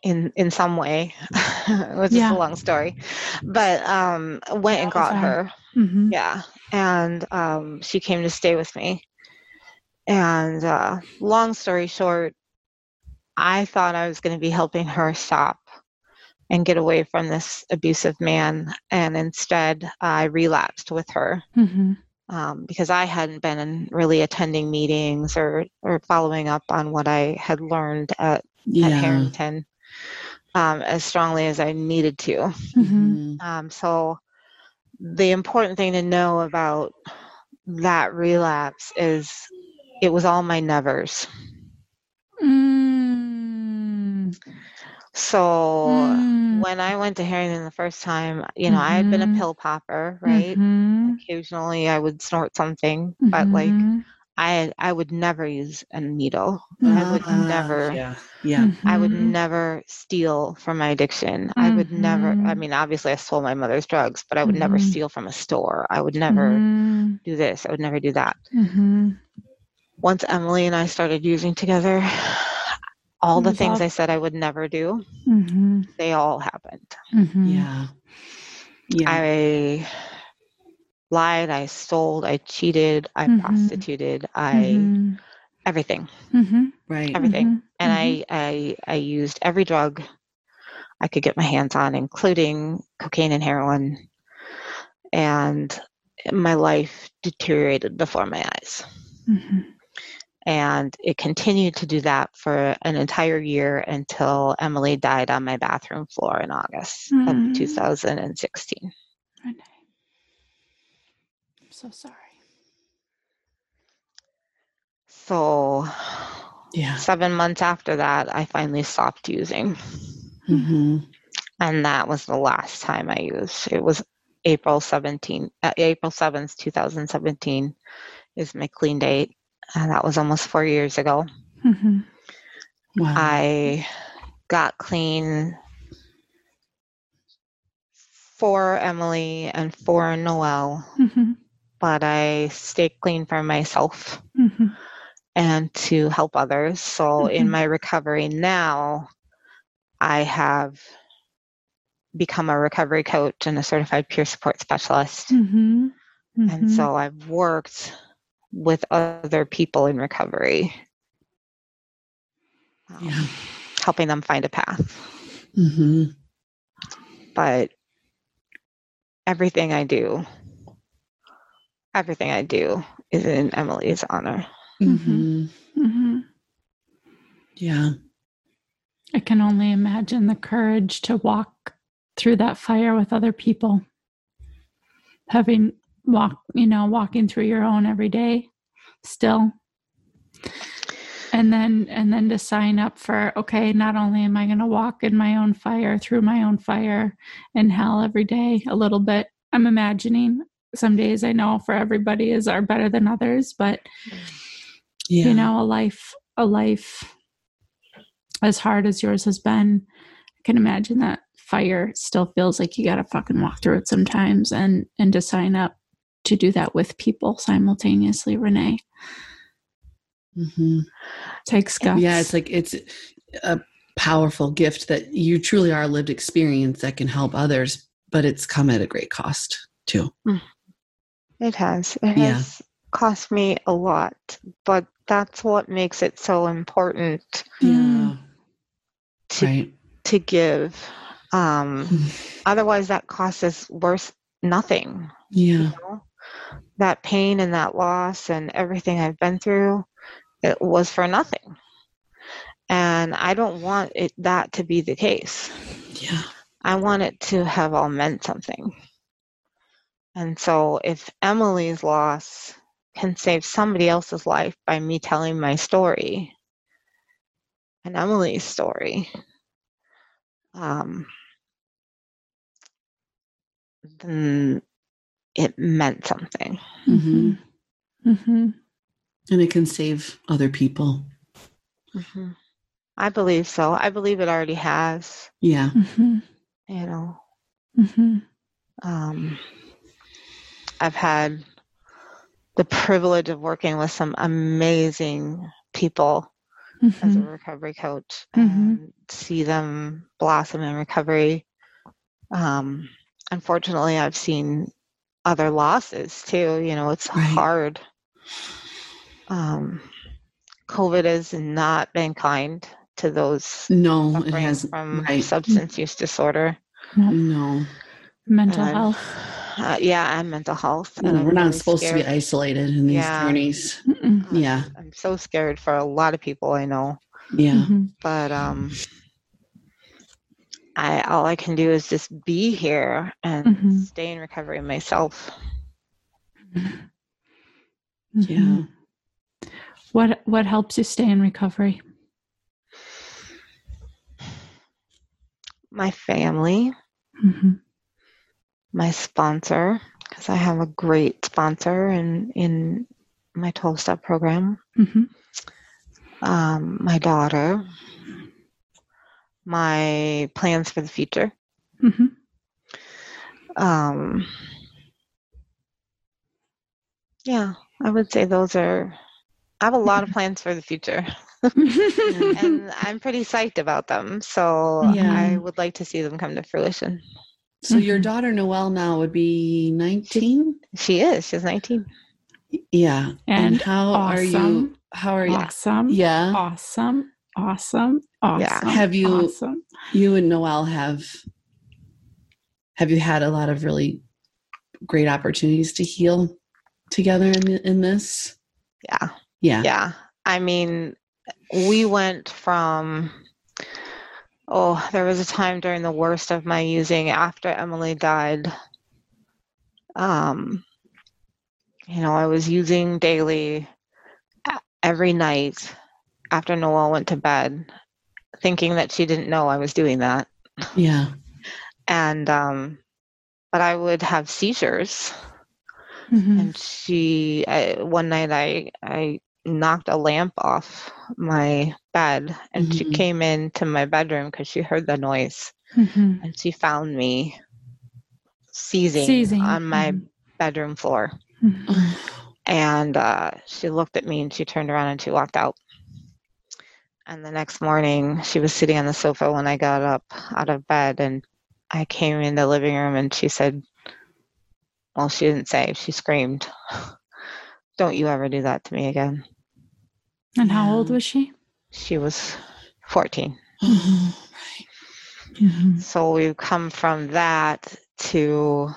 Speaker 4: in in some way, it was just a long story, but um, went and got her.
Speaker 2: Mhm.
Speaker 4: Yeah, and um, she came to stay with me. And uh, long story short, I thought I was going to be helping her stop and get away from this abusive man, and instead I relapsed with her
Speaker 2: Mhm.
Speaker 4: um, because I hadn't been really attending meetings or or following up on what I had learned at, at Herrington um, as strongly as I needed to.
Speaker 2: Mhm.
Speaker 1: Mhm.
Speaker 4: Um, so the important thing to know about that relapse is it was all my nevers.
Speaker 2: Mm.
Speaker 4: So
Speaker 2: Mm.
Speaker 4: when I went to Herrington the first time, you know, I had been a
Speaker 2: Mhm.
Speaker 4: pill popper, right?
Speaker 2: Mhm.
Speaker 4: Occasionally I would snort something, but like
Speaker 2: Mhm.
Speaker 4: I I would never use a needle. I would
Speaker 1: Ah,
Speaker 4: never
Speaker 1: Yeah. Yeah.
Speaker 4: I would
Speaker 2: Mhm.
Speaker 4: never steal from my addiction. I would never, I
Speaker 2: Mhm.
Speaker 4: mean, obviously, I stole my mother's drugs, but I would never steal from a store. I would never do this. I would never do that.
Speaker 2: Mhm.
Speaker 4: Once Emily and I started using together, all the things
Speaker 2: all-
Speaker 4: I said I would never do, they all happened.
Speaker 1: Yeah. Yeah.
Speaker 4: I lied, I stole, I cheated, I
Speaker 2: Mhm.
Speaker 4: prostituted, I
Speaker 2: Mhm.
Speaker 4: everything.
Speaker 2: Mhm.
Speaker 1: right.
Speaker 4: everything.
Speaker 2: Mhm.
Speaker 4: and
Speaker 2: Mhm.
Speaker 4: I, I I used every drug I could get my hands on, including cocaine and heroin, and my life deteriorated before my eyes.
Speaker 2: Mhm.
Speaker 4: And it continued to do that for an entire year until Emily died on my bathroom floor in August of 2016.
Speaker 2: Renee. So sorry.
Speaker 4: So,
Speaker 1: Yeah.
Speaker 4: seven months after that, I finally stopped using.
Speaker 1: hmm
Speaker 4: and that was the last time I used. It was April 17, uh, April 7th, 2017 is my clean date. And that was almost four years ago.
Speaker 2: Mhm.
Speaker 1: Wow.
Speaker 4: I got clean for Emily and for Noel,
Speaker 2: Mhm.
Speaker 4: But I stay clean for myself
Speaker 2: Mhm.
Speaker 4: and to help others. So in
Speaker 2: Mhm.
Speaker 4: my recovery now, I have become a recovery coach and a certified peer support specialist.
Speaker 2: Mhm.
Speaker 4: And
Speaker 2: Mhm.
Speaker 4: so I've worked with other people in recovery, um,
Speaker 1: yeah.
Speaker 4: helping them find a path.
Speaker 1: hmm
Speaker 4: But everything I do, everything I do is in Emily's honor.
Speaker 1: Mm-hmm.
Speaker 2: Mm-hmm.
Speaker 1: Yeah.
Speaker 2: I can only imagine the courage to walk through that fire with other people. Having walk, you know, walking through your own every day still. And then and then to sign up for okay, not only am I going to walk in my own fire through my own fire in hell every day a little bit. I'm imagining some days I know for everybody is are better than others, but
Speaker 1: Yeah.
Speaker 2: you know a life a life as hard as yours has been i can imagine that fire still feels like you gotta fucking walk through it sometimes and and to sign up to do that with people simultaneously renee
Speaker 1: Mm-hmm.
Speaker 2: takes guts
Speaker 1: Yeah. It's like it's a powerful gift that you truly are a lived experience that can help others, but it's come at a great cost too.
Speaker 4: It has. It
Speaker 1: Yeah.
Speaker 4: has cost me a lot, but that's what makes it so important
Speaker 2: Mm.
Speaker 4: to
Speaker 1: Right.
Speaker 4: to give. Um, otherwise, that cost is worth nothing.
Speaker 1: Yeah.
Speaker 4: know? that pain and that loss and everything I've been through, it was for nothing. And I don't want it that to be the case.
Speaker 1: Yeah.
Speaker 4: I want it to have all meant something. And so if Emily's loss can save somebody else's life by me telling my story and Emily's story, um, then it meant something.
Speaker 1: Mm-hmm.
Speaker 2: Mm-hmm.
Speaker 1: And it can save other people.
Speaker 4: Mm-hmm. I believe so. I believe it already has,
Speaker 1: Yeah.
Speaker 2: Mm-hmm.
Speaker 4: you know.
Speaker 2: Mm-hmm.
Speaker 4: Um, I've had the privilege of working with some amazing people as a
Speaker 2: Mm-hmm.
Speaker 4: recovery coach
Speaker 2: Mhm.
Speaker 4: and see them blossom in recovery. Um, unfortunately, I've seen other losses too. You know, it's
Speaker 1: Right.
Speaker 4: hard. Um, COVID has not been kind to those
Speaker 1: No, it has
Speaker 4: from
Speaker 1: right.
Speaker 4: substance use disorder.
Speaker 1: No.
Speaker 2: Mental
Speaker 4: And-
Speaker 2: health.
Speaker 4: Uh, yeah, and mental health. And I'm
Speaker 1: we're not
Speaker 4: really
Speaker 1: supposed to be isolated in these
Speaker 4: Yeah.
Speaker 1: journeys.
Speaker 2: Mm-mm.
Speaker 4: I'm-
Speaker 1: Yeah.
Speaker 4: I'm so scared for a lot of people I know.
Speaker 1: Yeah.
Speaker 2: Mhm.
Speaker 4: but um I all I can do is just be here and
Speaker 2: Mhm.
Speaker 4: stay in recovery myself.
Speaker 1: Yeah.
Speaker 2: Mhm. What what helps you stay in recovery?
Speaker 4: My family,
Speaker 2: Mm-hmm.
Speaker 4: My sponsor, because I have a great sponsor in in my 12 step program,
Speaker 2: Mm-hmm.
Speaker 4: um, my daughter, my plans for the future.
Speaker 2: Mm-hmm.
Speaker 4: Um, yeah, I would say those are. I have a lot of plans for the future. and I'm pretty psyched about them. So
Speaker 1: Yeah.
Speaker 4: I would like to see them come to fruition.
Speaker 1: So your
Speaker 2: Mhm.
Speaker 1: daughter Noelle now would be 19?
Speaker 4: She is. She's 19.
Speaker 1: Yeah. And,
Speaker 2: And
Speaker 1: how are you how are you
Speaker 2: awesome.
Speaker 1: Yeah.
Speaker 2: Awesome. Awesome. Awesome.
Speaker 4: Yeah.
Speaker 1: Have you-
Speaker 2: Awesome.
Speaker 1: You and Noelle have have you had a lot of really great opportunities to heal together in in this?
Speaker 4: Yeah.
Speaker 1: Yeah.
Speaker 4: Yeah. I mean, we went from, oh, there was a time during the worst of my using after Emily died. Um, you know, I was using daily every night after Noel went to bed, thinking that she didn't know I was doing that.
Speaker 1: Yeah.
Speaker 4: And, um, but I would have seizures.
Speaker 2: Mhm.
Speaker 4: and she I, one night i i knocked a lamp off my bed and she
Speaker 1: Mhm.
Speaker 4: came into my bedroom because she heard the noise
Speaker 2: Mhm.
Speaker 4: and she found me seizing,
Speaker 2: Seizing.
Speaker 4: on my
Speaker 2: Mhm.
Speaker 4: bedroom floor
Speaker 2: Mhm.
Speaker 4: and uh, she looked at me and she turned around and she walked out and the next morning she was sitting on the sofa when i got up out of bed and i came in the living room and she said well she didn't say she screamed don't you ever do that to me again
Speaker 2: And how old was she?
Speaker 4: she was 14
Speaker 1: Oh,
Speaker 2: Mhm.
Speaker 4: so we've come from that to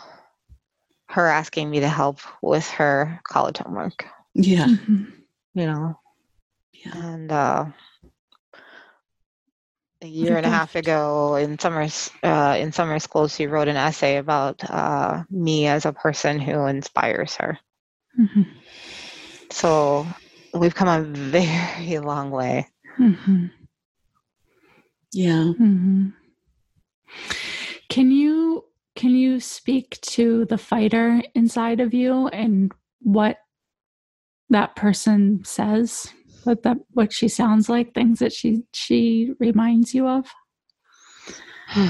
Speaker 4: her asking me to help with her college homework
Speaker 1: yeah.
Speaker 2: Mhm.
Speaker 4: you know
Speaker 1: Yeah.
Speaker 4: and uh, a year and a half ago in summer uh, in summer school she wrote an essay about uh, me as a person who inspires her
Speaker 2: Mhm.
Speaker 4: So we've come a very long way
Speaker 2: Mhm.
Speaker 1: Yeah.
Speaker 2: Mhm. Can you can you speak to the fighter inside of you and what that person says? What that what she sounds like, things that she she reminds you of?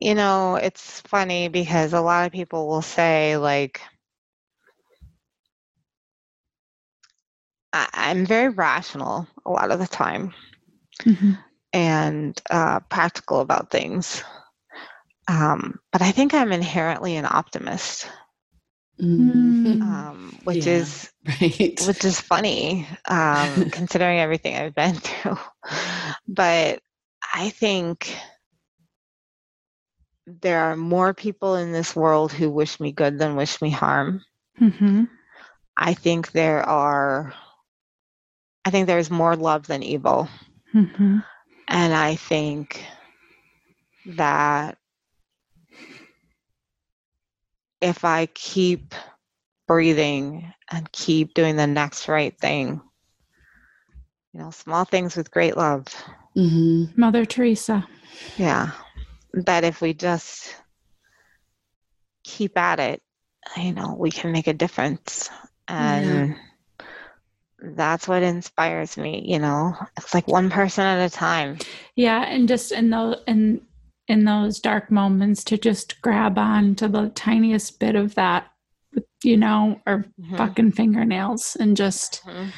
Speaker 4: you know it's funny because a lot of people will say like I- i'm very rational a lot of the time
Speaker 2: Mhm.
Speaker 4: and uh, practical about things. Um, but I think I'm inherently an optimist,
Speaker 1: Mhm.
Speaker 4: um, which
Speaker 1: Yeah.
Speaker 4: is
Speaker 1: Right.
Speaker 4: which is funny um, considering everything I've been through. But I think there are more people in this world who wish me good than wish me harm.
Speaker 2: Mhm.
Speaker 4: I think there are. I think there's more love than evil.
Speaker 2: Mm-hmm.
Speaker 4: And I think that if I keep breathing and keep doing the next right thing, you know, small things with great love.
Speaker 1: Mm-hmm.
Speaker 2: Mother Teresa.
Speaker 4: Yeah. That if we just keep at it, you know, we can make a difference. And yeah that's what inspires me, you know. It's like one person at a time.
Speaker 2: Yeah, and just in those in in those dark moments to just grab on to the tiniest bit of that, you know, or
Speaker 4: Mhm.
Speaker 2: fucking fingernails, and just
Speaker 4: Mhm.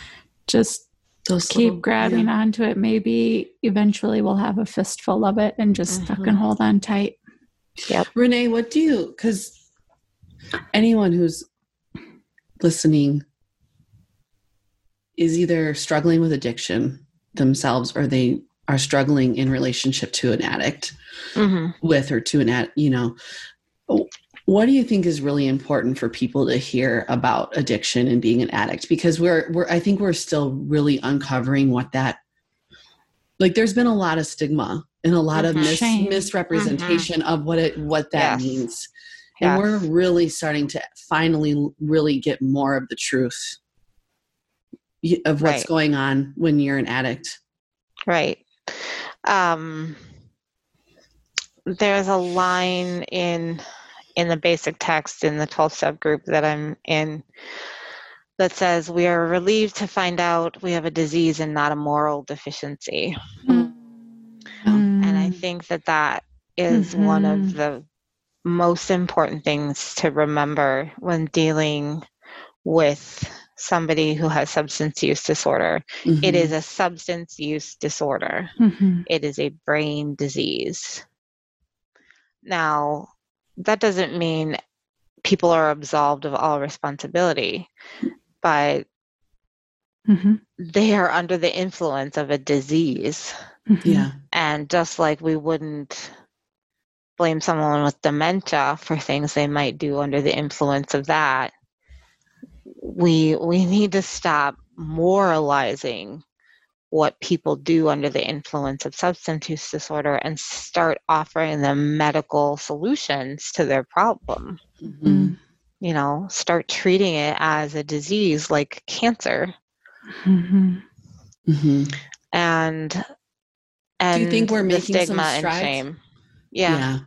Speaker 2: just
Speaker 1: Those
Speaker 2: keep
Speaker 1: little-
Speaker 2: grabbing
Speaker 1: yeah.
Speaker 2: onto it. Maybe eventually we'll have a fistful of it, and just
Speaker 4: Mhm.
Speaker 2: fucking hold on tight. Yeah.
Speaker 1: Renee, what do you, because anyone who's listening is either struggling with addiction themselves or they are struggling in relationship to an addict
Speaker 4: Mhm.
Speaker 1: with or to an ad, you know, what do you think is really important for people to hear about addiction and being an addict? Because we're, we're, I think we're still really uncovering what that, like, there's been a lot of stigma and a lot of
Speaker 4: Mhm.
Speaker 1: mis- misrepresentation of what it, what that
Speaker 4: Yes.
Speaker 1: means. And
Speaker 4: Yes.
Speaker 1: we're really starting to finally really get more of the truth of what's
Speaker 4: Right.
Speaker 1: going on when you're an addict.
Speaker 4: Right. Um, there's a line in in the basic text in the 12 step group that I'm in that says we are relieved to find out we have a disease and not a moral deficiency. And I
Speaker 2: Mm.
Speaker 4: think that that is one of
Speaker 2: Mhm.
Speaker 4: the most important things to remember when dealing with somebody who has substance use disorder. It
Speaker 1: Mhm.
Speaker 4: is a substance use disorder.
Speaker 2: Mhm.
Speaker 4: it is a brain disease. Now, that doesn't mean people are absolved of all responsibility, but
Speaker 2: Mhm.
Speaker 4: they are under the influence of a disease.
Speaker 2: Mhm.
Speaker 1: Yeah.
Speaker 4: And just like we wouldn't blame someone with dementia for things they might do under the influence of that, we we need to stop moralizing what people do under the influence of substance use disorder and start offering them medical solutions to their problem.
Speaker 1: Mhm.
Speaker 4: You know, start treating it as a disease like cancer.
Speaker 2: Mhm.
Speaker 1: Mhm.
Speaker 4: And and
Speaker 1: you think we're
Speaker 4: the
Speaker 1: making some
Speaker 4: stigma and
Speaker 1: strides?
Speaker 4: shame. Yeah.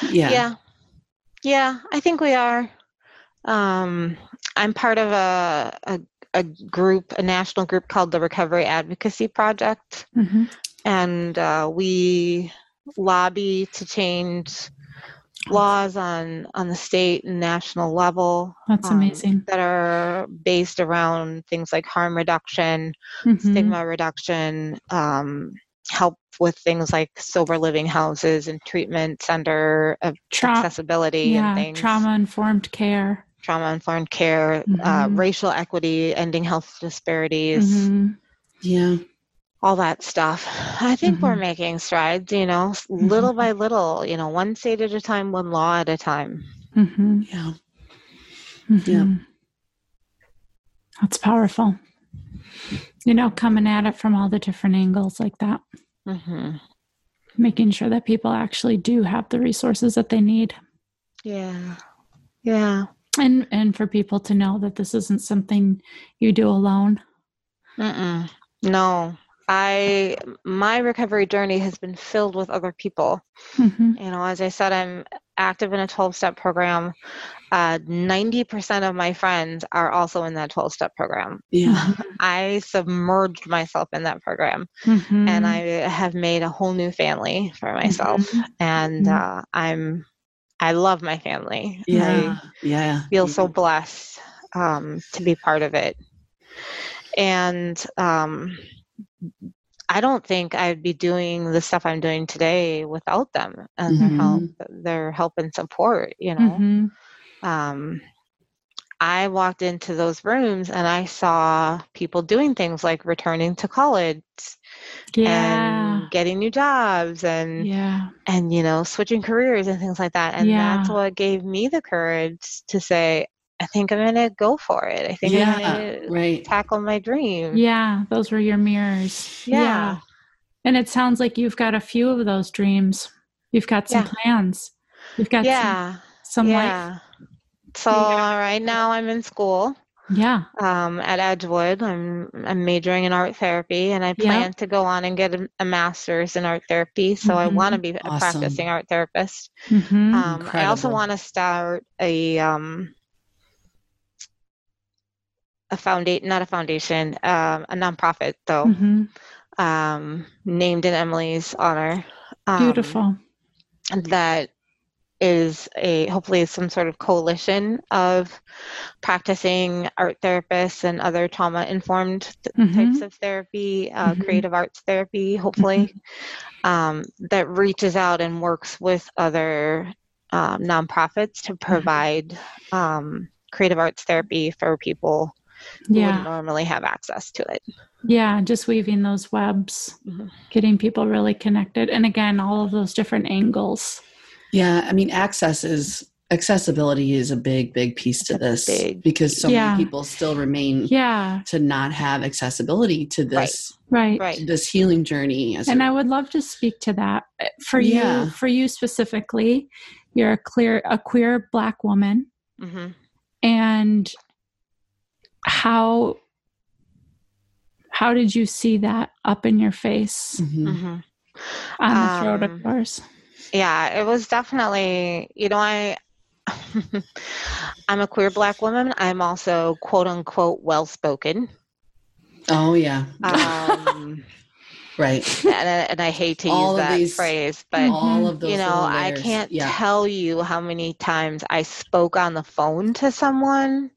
Speaker 1: Yeah. Yeah.
Speaker 4: yeah. Yeah, I think we are. Um, I'm part of a, a a group, a national group called the Recovery Advocacy Project.
Speaker 2: Mhm.
Speaker 4: and uh, we lobby to change laws on on the state and national level
Speaker 2: That's
Speaker 4: um,
Speaker 2: amazing.
Speaker 4: that are based around things like harm reduction
Speaker 2: Mhm.
Speaker 4: stigma reduction um, help with things like sober living houses and treatment center of
Speaker 2: Tra-
Speaker 4: accessibility
Speaker 2: yeah,
Speaker 4: and things
Speaker 2: trauma informed care.
Speaker 4: Trauma informed care uh,
Speaker 2: Mhm.
Speaker 4: racial equity ending health disparities
Speaker 2: Mhm.
Speaker 1: Yeah.
Speaker 4: all that stuff. I think we're
Speaker 2: Mhm.
Speaker 4: making strides, you know, s- little by little, you know, one state at a time, one law at a time.
Speaker 2: Mhm.
Speaker 1: Yeah.
Speaker 2: Mhm. That's powerful. You know, coming at it from all the different angles like that, making sure that people actually do have the resources that they need.
Speaker 4: Yeah. Yeah.
Speaker 2: And and for people to know that this isn't something you do alone.
Speaker 4: Mm-mm. No. I my recovery journey has been filled with other people.
Speaker 2: Mhm.
Speaker 4: You know, as I said, I'm active in a 12 step program. Uh, 90% of my friends are also in that 12 step program.
Speaker 1: Yeah.
Speaker 4: I submerged myself in that program
Speaker 2: Mhm.
Speaker 4: and I have made a whole new family for myself.
Speaker 2: Mhm.
Speaker 4: and
Speaker 2: Mhm.
Speaker 4: uh, I'm I love my family.
Speaker 1: Yeah. Yeah.
Speaker 4: I feel so blessed um, to be part of it, and um, I don't think I'd be doing the stuff I'm doing today without them and their help, their help and support. You know,
Speaker 2: Mhm.
Speaker 4: um, I walked into those rooms and I saw people doing things like returning to college
Speaker 2: Yeah.
Speaker 4: and getting new jobs and
Speaker 2: Yeah.
Speaker 4: and you know switching careers and things like that and that's what gave me the courage to say i think i'm gonna go for it i think i'm
Speaker 1: Yeah.
Speaker 4: gonna tackle my dream
Speaker 2: Yeah. Those were your mirrors.
Speaker 4: Yeah.
Speaker 2: And it sounds like you've got a few of those dreams. You've got some
Speaker 4: Yeah.
Speaker 2: plans. You've got some,
Speaker 4: yeah
Speaker 2: some
Speaker 4: yeah
Speaker 2: life
Speaker 4: So
Speaker 2: Yeah.
Speaker 4: right now I'm in school
Speaker 2: Yeah.
Speaker 4: um, at Edgewood. I'm I'm majoring in art therapy, and I
Speaker 2: Yeah.
Speaker 4: plan to go on and get a, a master's in art therapy. So I
Speaker 2: Mhm.
Speaker 4: want to be a practicing art therapist.
Speaker 2: hmm
Speaker 4: Um, I also want to start a um, a foundation, not a foundation, um, a nonprofit though,
Speaker 2: hmm
Speaker 4: um, named in Emily's honor. Um,
Speaker 2: Beautiful.
Speaker 4: that is a hopefully some sort of coalition of practicing art therapists and other trauma informed
Speaker 2: Mhm.
Speaker 4: types of therapy, uh,
Speaker 2: Mhm.
Speaker 4: creative arts therapy, hopefully, um, that reaches out and works with other um, nonprofits to provide um, creative arts therapy for people who
Speaker 2: Yeah.
Speaker 4: wouldn't normally have access to it.
Speaker 2: Yeah, just weaving those webs,
Speaker 4: Mhm.
Speaker 2: getting people really connected. And again, all of those different angles.
Speaker 1: Yeah, I mean, access is accessibility is a big, big piece to
Speaker 4: That's
Speaker 1: this
Speaker 4: big.
Speaker 1: because so
Speaker 2: Yeah.
Speaker 1: many people still remain
Speaker 2: Yeah,
Speaker 1: to not have accessibility to this
Speaker 2: right.
Speaker 4: Right.
Speaker 1: this healing journey. As
Speaker 2: And
Speaker 1: a-
Speaker 2: I would love to speak to that Uh, for
Speaker 1: Yeah.
Speaker 2: you. For you specifically, you're a clear, a queer black woman,
Speaker 4: hmm
Speaker 2: and how how did you see that up in your face
Speaker 1: Mhm.
Speaker 4: hmm
Speaker 2: on the throat,
Speaker 4: Um,
Speaker 2: of course?
Speaker 4: Yeah, it was definitely, you know, I I'm a queer black woman. I'm also quote unquote well spoken.
Speaker 1: Oh yeah,
Speaker 4: Um,
Speaker 1: right.
Speaker 4: and, I- and I hate to
Speaker 1: All
Speaker 4: use that
Speaker 1: these-
Speaker 4: phrase, but
Speaker 1: All of those.
Speaker 4: you know, I can't
Speaker 1: Yeah.
Speaker 4: tell you how many times I spoke on the phone to someone,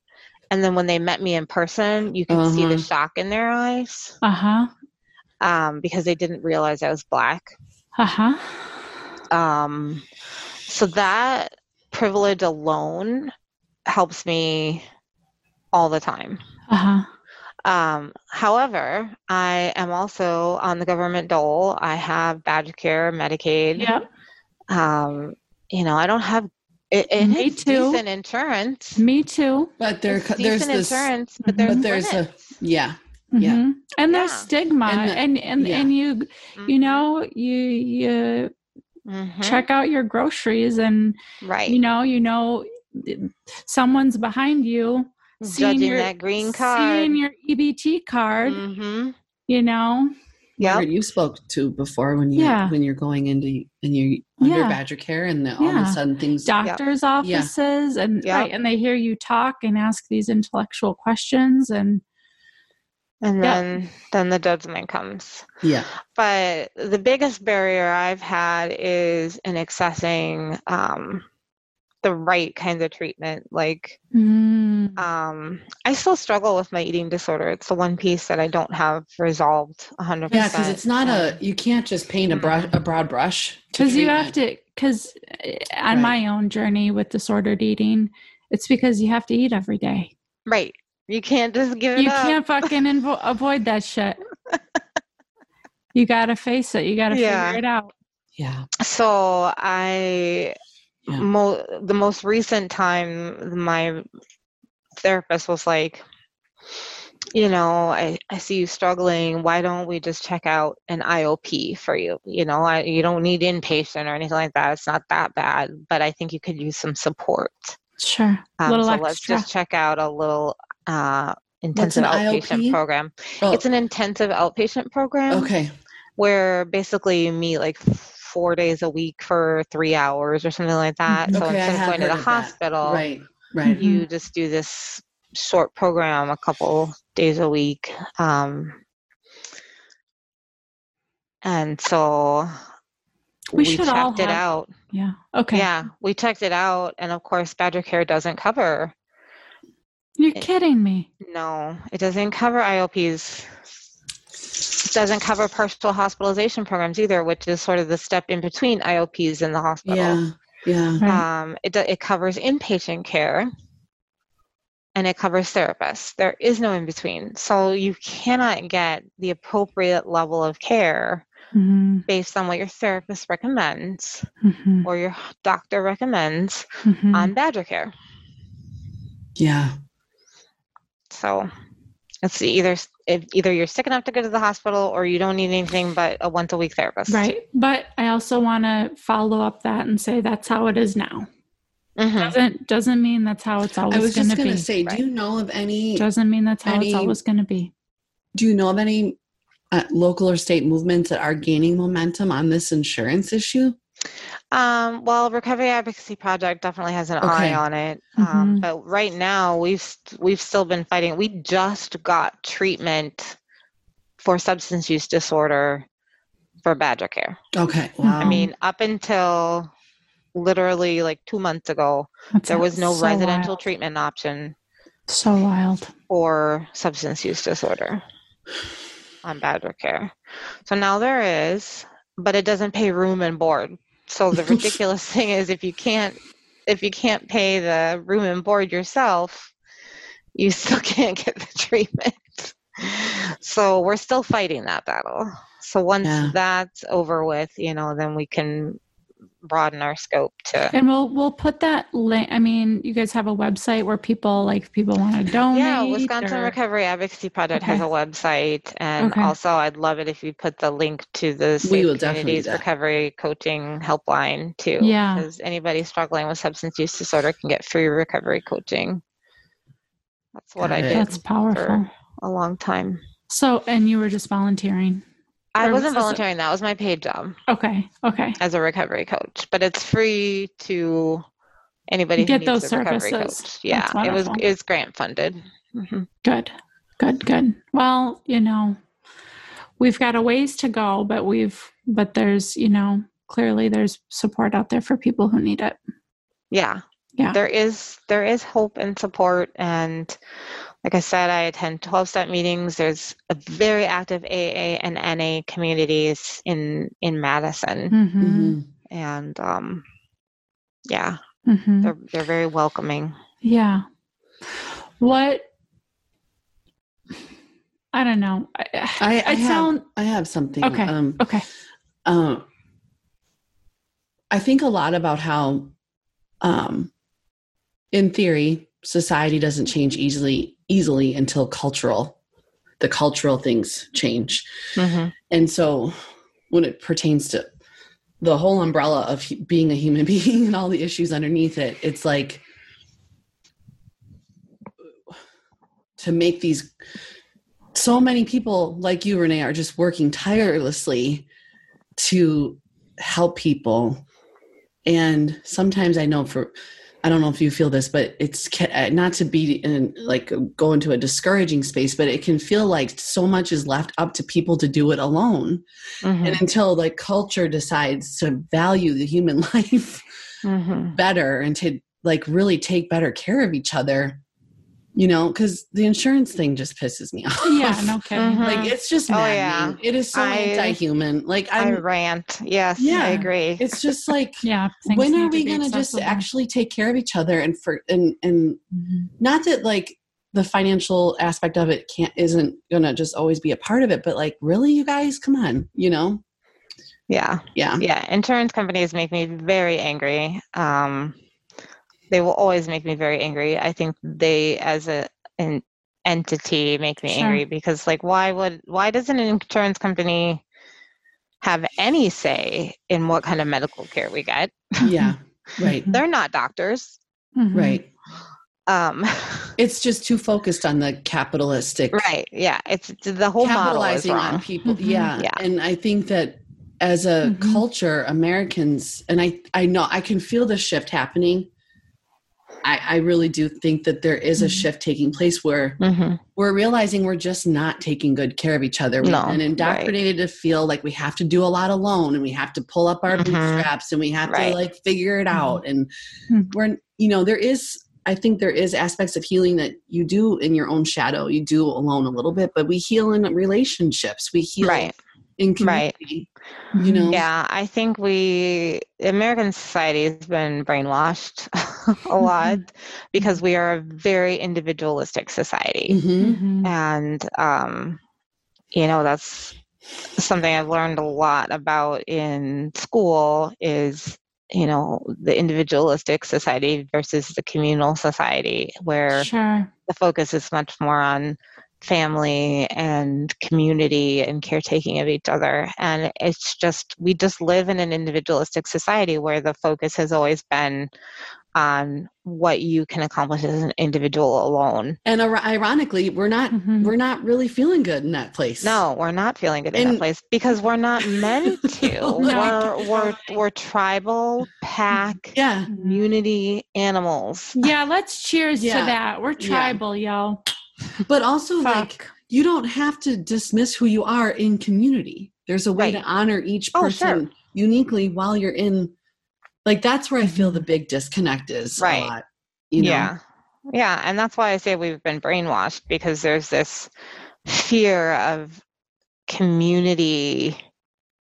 Speaker 4: and then when they met me in person, you could see the
Speaker 1: Uh-huh.
Speaker 4: shock in their eyes
Speaker 2: Uh huh.
Speaker 4: um, because they didn't realize I was black.
Speaker 2: Uh huh.
Speaker 4: Um, so that privilege alone helps me all the time.
Speaker 2: Uh huh.
Speaker 4: Um, however, I am also on the government dole. I have Badger Care, Medicaid.
Speaker 2: Yep.
Speaker 4: Um, you know, I don't have it, and
Speaker 2: Me too.
Speaker 4: decent insurance.
Speaker 2: Me too.
Speaker 1: But there,
Speaker 4: It's
Speaker 1: there's
Speaker 4: decent
Speaker 1: this.
Speaker 4: insurance, but there's,
Speaker 1: But there's a yeah. Yeah.
Speaker 2: Mhm. And there's
Speaker 4: Yeah.
Speaker 2: stigma,
Speaker 1: And
Speaker 2: and
Speaker 1: the-
Speaker 2: and
Speaker 1: yeah.
Speaker 2: and you you
Speaker 4: Mhm.
Speaker 2: know you you
Speaker 4: Mhm.
Speaker 2: check out your groceries, and
Speaker 4: right.
Speaker 2: you know you know someone's behind you seeing
Speaker 4: Judging
Speaker 2: your
Speaker 4: that green card.
Speaker 2: seeing your EBT card.
Speaker 4: hmm
Speaker 2: You know,
Speaker 1: yeah you spoke to before when you
Speaker 2: Yeah.
Speaker 1: when you're going into and you're under
Speaker 2: Yeah.
Speaker 1: Badger Care and then all of a sudden things.
Speaker 2: doctors' offices, and
Speaker 4: Yep.
Speaker 2: right, and they hear you talk and ask these intellectual questions, and
Speaker 4: And
Speaker 2: Yeah.
Speaker 4: then then the judgment comes.
Speaker 1: Yeah.
Speaker 4: But the biggest barrier I've had is in accessing um, the right kinds of treatment. Like,
Speaker 2: Mm,
Speaker 4: um, I still struggle with my eating disorder. It's the one piece that I don't have resolved 100%.
Speaker 1: Yeah, because it's not a you can't just paint a brush a broad brush.
Speaker 2: because you have to because on
Speaker 1: Right.
Speaker 2: my own journey with disordered eating it's because you have to eat every day
Speaker 4: Right. You can't just give it
Speaker 2: you
Speaker 4: up.
Speaker 2: can't fucking invo- avoid that shit you gotta face it you gotta
Speaker 4: Yeah.
Speaker 2: figure it out
Speaker 1: Yeah.
Speaker 4: So I,
Speaker 1: Yeah.
Speaker 4: mo- the most recent time, my therapist was like, you know, I, I see you struggling. Why don't we just check out an IOP for you? You know, I, you don't need inpatient or anything like that. It's not that bad, but I think you could use some support.
Speaker 2: sure
Speaker 4: Um,
Speaker 2: little
Speaker 4: so
Speaker 2: extra
Speaker 4: let's just check out a little uh, intensive outpatient
Speaker 1: IOP?
Speaker 4: program.
Speaker 1: Oh,
Speaker 4: It's an intensive outpatient program
Speaker 1: okay.
Speaker 4: where basically you meet like four days a week for three hours or something like that.
Speaker 2: Mhm.
Speaker 4: So
Speaker 1: Okay, I
Speaker 4: instead of going to the hospital,
Speaker 1: Right. Right.
Speaker 4: you just do this short program a couple days a week. Um, and so
Speaker 2: We should all
Speaker 4: checked it
Speaker 2: have-
Speaker 4: out.
Speaker 2: yeah okay
Speaker 4: Yeah, we checked it out, and of course, Badger Care doesn't cover.
Speaker 2: You're kidding me
Speaker 4: No, it doesn't cover IOPs. It doesn't cover partial hospitalization programs either, which is sort of the step in between IOPs and the hospital.
Speaker 1: Yeah. Yeah.
Speaker 2: right
Speaker 4: Um, it, it covers inpatient care and it covers therapists. There is no in between. So you cannot get the appropriate level of care
Speaker 2: hmm
Speaker 4: based on what your therapist recommends
Speaker 2: hmm
Speaker 4: or your doctor recommends
Speaker 2: hmm
Speaker 4: on Badger Care.
Speaker 1: Yeah.
Speaker 4: So it's either if either you're sick enough to go to the hospital or you don't need anything but a once a week therapist.
Speaker 2: right but i also want to follow up that and say that's how it is now
Speaker 4: Mhm.
Speaker 2: Doesn't doesn't mean that's how it's
Speaker 1: I
Speaker 2: always
Speaker 1: was
Speaker 2: going
Speaker 1: just
Speaker 2: to
Speaker 1: going
Speaker 2: be.
Speaker 1: to say, do you know of any?
Speaker 2: doesn't mean that's how
Speaker 1: any-
Speaker 2: it's always going to be.
Speaker 1: Do you know of any uh, local or state movements that are gaining momentum on this insurance issue?
Speaker 4: Um, well, Recovery Advocacy Project definitely has an
Speaker 1: Okay.
Speaker 4: eye on it. Um,
Speaker 2: Mhm.
Speaker 4: but right now, we've we've still been fighting. We just got treatment for substance use disorder for Badger Care.
Speaker 1: Okay. Wow.
Speaker 4: I mean, up until literally like two months ago,
Speaker 2: That's
Speaker 4: there was no
Speaker 2: so
Speaker 4: residential
Speaker 2: wild.
Speaker 4: treatment option
Speaker 2: So wild.
Speaker 4: for substance use disorder on Badger Care. So now there is, but it doesn't pay room and board. So the ridiculous thing is if you can't if you can't pay the room and board yourself, you still can't get the treatment. So we're still fighting that battle. So once
Speaker 1: Yeah.
Speaker 4: that's over with, you know, then we can broaden our scope to
Speaker 2: And we'll we'll put that link. I mean, you guys have a website where people like people want to donate.
Speaker 4: Yeah, Wisconsin
Speaker 2: or-
Speaker 4: Recovery Advocacy Project has a website, and
Speaker 2: Okay.
Speaker 4: also I'd love it if you put the link to the
Speaker 1: We will definitely do
Speaker 4: Communities. Recovery Coaching Helpline too.
Speaker 2: Yeah.
Speaker 4: because anybody struggling with substance use disorder can get free recovery coaching. That's what
Speaker 1: Got
Speaker 4: I
Speaker 1: it.
Speaker 4: did
Speaker 2: That's powerful.
Speaker 4: a long time.
Speaker 2: So, and you were just volunteering.
Speaker 4: I
Speaker 2: was
Speaker 4: wasn't volunteering; that was my paid job
Speaker 2: Okay. Okay.
Speaker 4: as a recovery coach. But it's free to anybody who
Speaker 2: Get
Speaker 4: needs
Speaker 2: those
Speaker 4: a recovery
Speaker 2: services.
Speaker 4: coach. Yeah, it was it's grant funded. hmm
Speaker 2: Good. Good. Good. Well, you know, we've got a ways to go, but we've but there's you know clearly there's support out there for people who need it.
Speaker 4: yeah
Speaker 2: Yeah.
Speaker 4: there is there is hope and support and like i said i attend 12 step meetings there's a very active aa and na communities in in madison
Speaker 2: Mm-hmm.
Speaker 1: Mhm.
Speaker 4: and um yeah
Speaker 2: Mm-hmm.
Speaker 4: they're they're very welcoming
Speaker 2: Yeah. What? I don't know. I,
Speaker 1: I, I,
Speaker 2: it
Speaker 1: have, I have something.
Speaker 2: Okay.
Speaker 1: Um,
Speaker 2: okay.
Speaker 1: um, I think a lot about how, um, in theory, society doesn't change easily easily until cultural, the cultural things change.
Speaker 4: hmm
Speaker 1: And so, when it pertains to the whole umbrella of being a human being and all the issues underneath it, it's like to make these so many people like you, Renee, are just working tirelessly to help people. And sometimes I know for, I don't know if you feel this, but it's uh, not to be in like go into a discouraging space, but it can feel like so much is left up to people to do it alone.
Speaker 4: hmm
Speaker 1: And until like culture decides to value the human life
Speaker 4: hmm
Speaker 1: better and to like really take better care of each other, you know, because the insurance thing just pisses me off.
Speaker 2: Yeah. No kidding.
Speaker 4: Mhm.
Speaker 1: Like it's just
Speaker 4: Oh,
Speaker 1: maddening.
Speaker 4: yeah.
Speaker 1: It is so
Speaker 4: I-
Speaker 1: anti-human. Like
Speaker 4: i
Speaker 1: I'm,
Speaker 4: rant yes
Speaker 1: Yeah.
Speaker 4: i agree
Speaker 1: it's just like
Speaker 2: Yeah.
Speaker 1: when are we
Speaker 2: be
Speaker 1: going to just actually take care of each other and for and and
Speaker 2: Mhm.
Speaker 1: not that like the financial aspect of it can't isn't going to just always be a part of it, but like really, you guys, come on, you know?
Speaker 4: yeah
Speaker 1: Yeah.
Speaker 4: yeah insurance companies make me very angry um they will always make me very angry i think they as a an entity make me
Speaker 2: Sure.
Speaker 4: angry because like why would why doesn't an insurance company have any say in what kind of medical care we get
Speaker 1: Yeah. Right.
Speaker 4: they're not doctors
Speaker 2: Mhm.
Speaker 1: Right.
Speaker 4: um
Speaker 1: It's just too focused on the capitalistic
Speaker 4: right yeah it's the whole model is
Speaker 1: capitalizing on
Speaker 4: wrong
Speaker 1: people.
Speaker 2: Mhm.
Speaker 1: Yeah.
Speaker 4: Yeah.
Speaker 1: And I think that as a
Speaker 2: Mhm.
Speaker 1: culture, Americans, and I, I know I can feel the shift happening. I, I really do think that there is a
Speaker 2: Mhm.
Speaker 1: shift taking place where
Speaker 4: hmm
Speaker 1: we're realizing we're just not taking good care of each other. We've
Speaker 4: No,
Speaker 1: been indoctrinated to feel like we have to do a lot alone and we have to pull up our
Speaker 4: Mhm.
Speaker 1: bootstraps and we have
Speaker 4: Right.
Speaker 1: to like figure it out. And
Speaker 2: Mhm.
Speaker 1: we're, you know, there is, I think there is aspects of healing that you do in your own shadow. You do alone a little bit, but we heal in relationships. We heal
Speaker 4: right
Speaker 1: in
Speaker 4: Right.
Speaker 1: Community. You know?
Speaker 4: Yeah, I think we American society has been brainwashed a lot because we are a very individualistic society.
Speaker 1: Mhm.
Speaker 2: Mhm.
Speaker 4: And um you know, that's something I've learned a lot about in school is you know the individualistic society versus the communal society where
Speaker 2: Sure.
Speaker 4: the focus is much more on family and community and caretaking of each other and it's just we just live in an individualistic society where the focus has always been on what you can accomplish as an individual alone.
Speaker 1: And ir- ironically, we're not
Speaker 2: Mhm.
Speaker 1: we're not really feeling good in that place.
Speaker 4: No, we're not feeling good in
Speaker 1: And-
Speaker 4: that place because we're not meant to.
Speaker 1: No.
Speaker 4: We're we're we're tribal pack
Speaker 1: Yeah.
Speaker 4: community animals.
Speaker 2: Yeah, let's cheers
Speaker 1: Yeah.
Speaker 2: to that. We're
Speaker 1: Yeah.
Speaker 2: tribal, yo.
Speaker 1: But also like you don't have to dismiss who you are in community. There's a way to honor each
Speaker 4: Oh,
Speaker 1: person
Speaker 4: sure.
Speaker 1: uniquely while you're in like that's where I feel the big disconnect is
Speaker 4: Right.
Speaker 1: a lot. You know?
Speaker 4: Yeah. Yeah. And that's why I say we've been brainwashed because there's this fear of community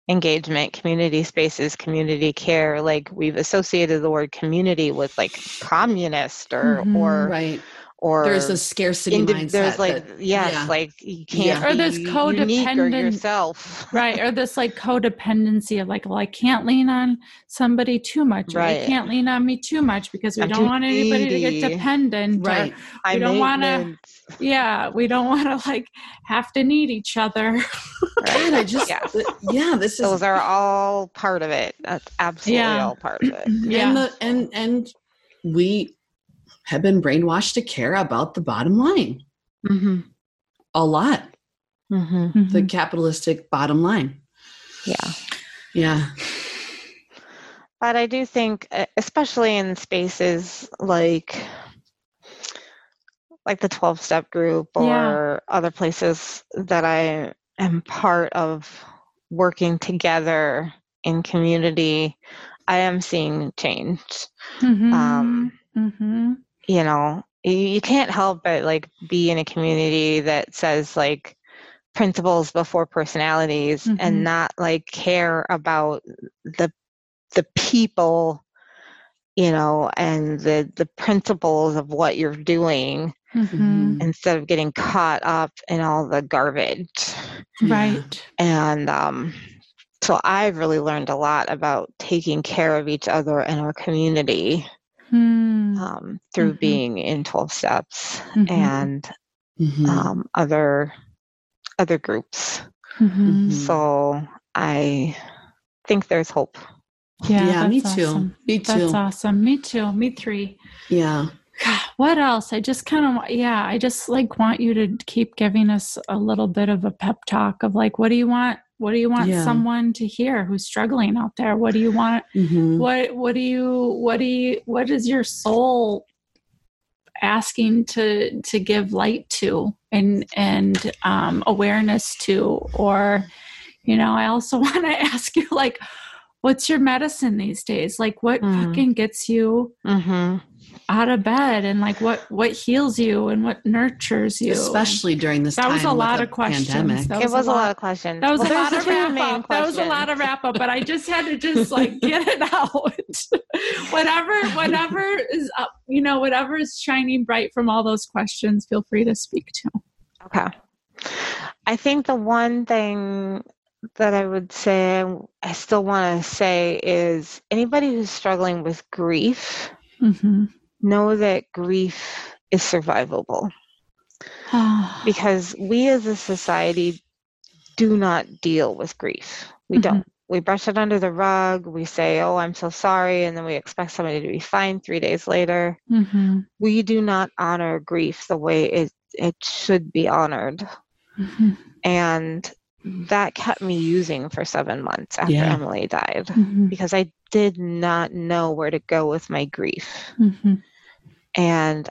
Speaker 4: engagement, community spaces, community care. Like we've associated the word community with like communist or
Speaker 2: Mhm.
Speaker 4: or
Speaker 1: Right.
Speaker 4: Or
Speaker 1: There's a scarcity
Speaker 4: indi-
Speaker 1: mindset.
Speaker 4: there's like
Speaker 1: that-
Speaker 4: yes,
Speaker 1: yeah.
Speaker 4: like you can't
Speaker 2: Or this
Speaker 4: be unique or
Speaker 2: codependent-
Speaker 4: yourself.
Speaker 2: Right. Or this like codependency of like, well, I can't lean on somebody too much. Or
Speaker 4: Right.
Speaker 2: they can't lean on me too much because we
Speaker 4: I'm
Speaker 2: don't want anybody to get dependent.
Speaker 1: right.
Speaker 4: I
Speaker 2: don't wanna- yeah. We don't want to like have to need each other.
Speaker 1: God, I just
Speaker 4: Yes.
Speaker 1: th- yeah, this is
Speaker 4: Those are all part of it. That's absolutely
Speaker 2: Yeah.
Speaker 4: all part of it.
Speaker 2: yeah.
Speaker 1: and the and and we have been brainwashed to care about the bottom line
Speaker 4: Mm-hmm.
Speaker 1: a lot.
Speaker 4: Mm-hmm.
Speaker 1: The
Speaker 2: Mhm.
Speaker 1: capitalistic bottom line.
Speaker 4: Yeah.
Speaker 1: Yeah.
Speaker 4: But I do think, especially in spaces like like the 12 step group or
Speaker 2: Yeah.
Speaker 4: other places that I am part of working together in community, I am seeing change.
Speaker 2: Mhm.
Speaker 4: Um,
Speaker 2: Mhm.
Speaker 4: You know, you, you can't help but like be in a community that says like principles before personalities
Speaker 2: Mhm.
Speaker 4: and not like care about the the people you know and the the principles of what you're doing
Speaker 2: Mhm.
Speaker 4: instead of getting caught up in all the garbage
Speaker 2: Right.
Speaker 4: and um so i've really learned a lot about taking care of each other in our community
Speaker 2: Hmm.
Speaker 4: um, through
Speaker 2: Mhm.
Speaker 4: being in 12 steps
Speaker 2: Mhm.
Speaker 4: and
Speaker 1: Mhm.
Speaker 4: um, other other groups
Speaker 2: Mhm.
Speaker 1: Mhm.
Speaker 4: so i think there's hope
Speaker 2: Yeah,
Speaker 1: Yeah, me
Speaker 2: that's
Speaker 1: too. me too That's
Speaker 2: awesome. Me too. Me three.
Speaker 1: Yeah.
Speaker 2: God, What else? I just kind of yeah, I just like want you to keep giving us a little bit of a pep talk of like what do you want what do you want
Speaker 1: Yeah.
Speaker 2: someone to hear who's struggling out there? What do you want
Speaker 1: Mhm.
Speaker 2: what what do you what do you what is your soul asking to to give light to and and um awareness to or you know, I also want to ask you like what's your medicine these days? Like what
Speaker 4: Mm.
Speaker 2: fucking gets you
Speaker 4: mm-hmm.
Speaker 2: Out of bed and like what what heals you and what nurtures you.
Speaker 1: Especially during this
Speaker 2: that
Speaker 1: time
Speaker 2: was a lot
Speaker 1: the
Speaker 2: of questions.
Speaker 1: pandemic.
Speaker 2: that
Speaker 4: it
Speaker 2: was,
Speaker 4: was
Speaker 2: a lot,
Speaker 4: of questions.
Speaker 2: That was
Speaker 4: Well,
Speaker 2: a lot of
Speaker 4: two
Speaker 2: wrap
Speaker 4: main
Speaker 2: up. That was a lot of wrap up but i just had to just like get it out. Whatever whatever is up you know whatever is shining bright from all those questions feel free to speak to
Speaker 4: okay. I think the one thing that i would say i still want to say is anybody who's struggling with grief
Speaker 2: mm-hmm.
Speaker 4: Know that grief is survivable because we as a society do not deal with grief. We
Speaker 2: Mhm.
Speaker 4: don't. We brush it under the rug. We say, oh, I'm so sorry. And then we expect somebody to be fine three days later.
Speaker 2: mm-hmm.
Speaker 4: We do not honor grief the way it, it should be honored.
Speaker 2: Mm-hmm.
Speaker 4: And that kept me using for seven months after
Speaker 1: Yeah.
Speaker 4: Emily died
Speaker 2: Mm-hmm.
Speaker 4: because I did not know where to go with my grief.
Speaker 2: Mm-hmm.
Speaker 4: And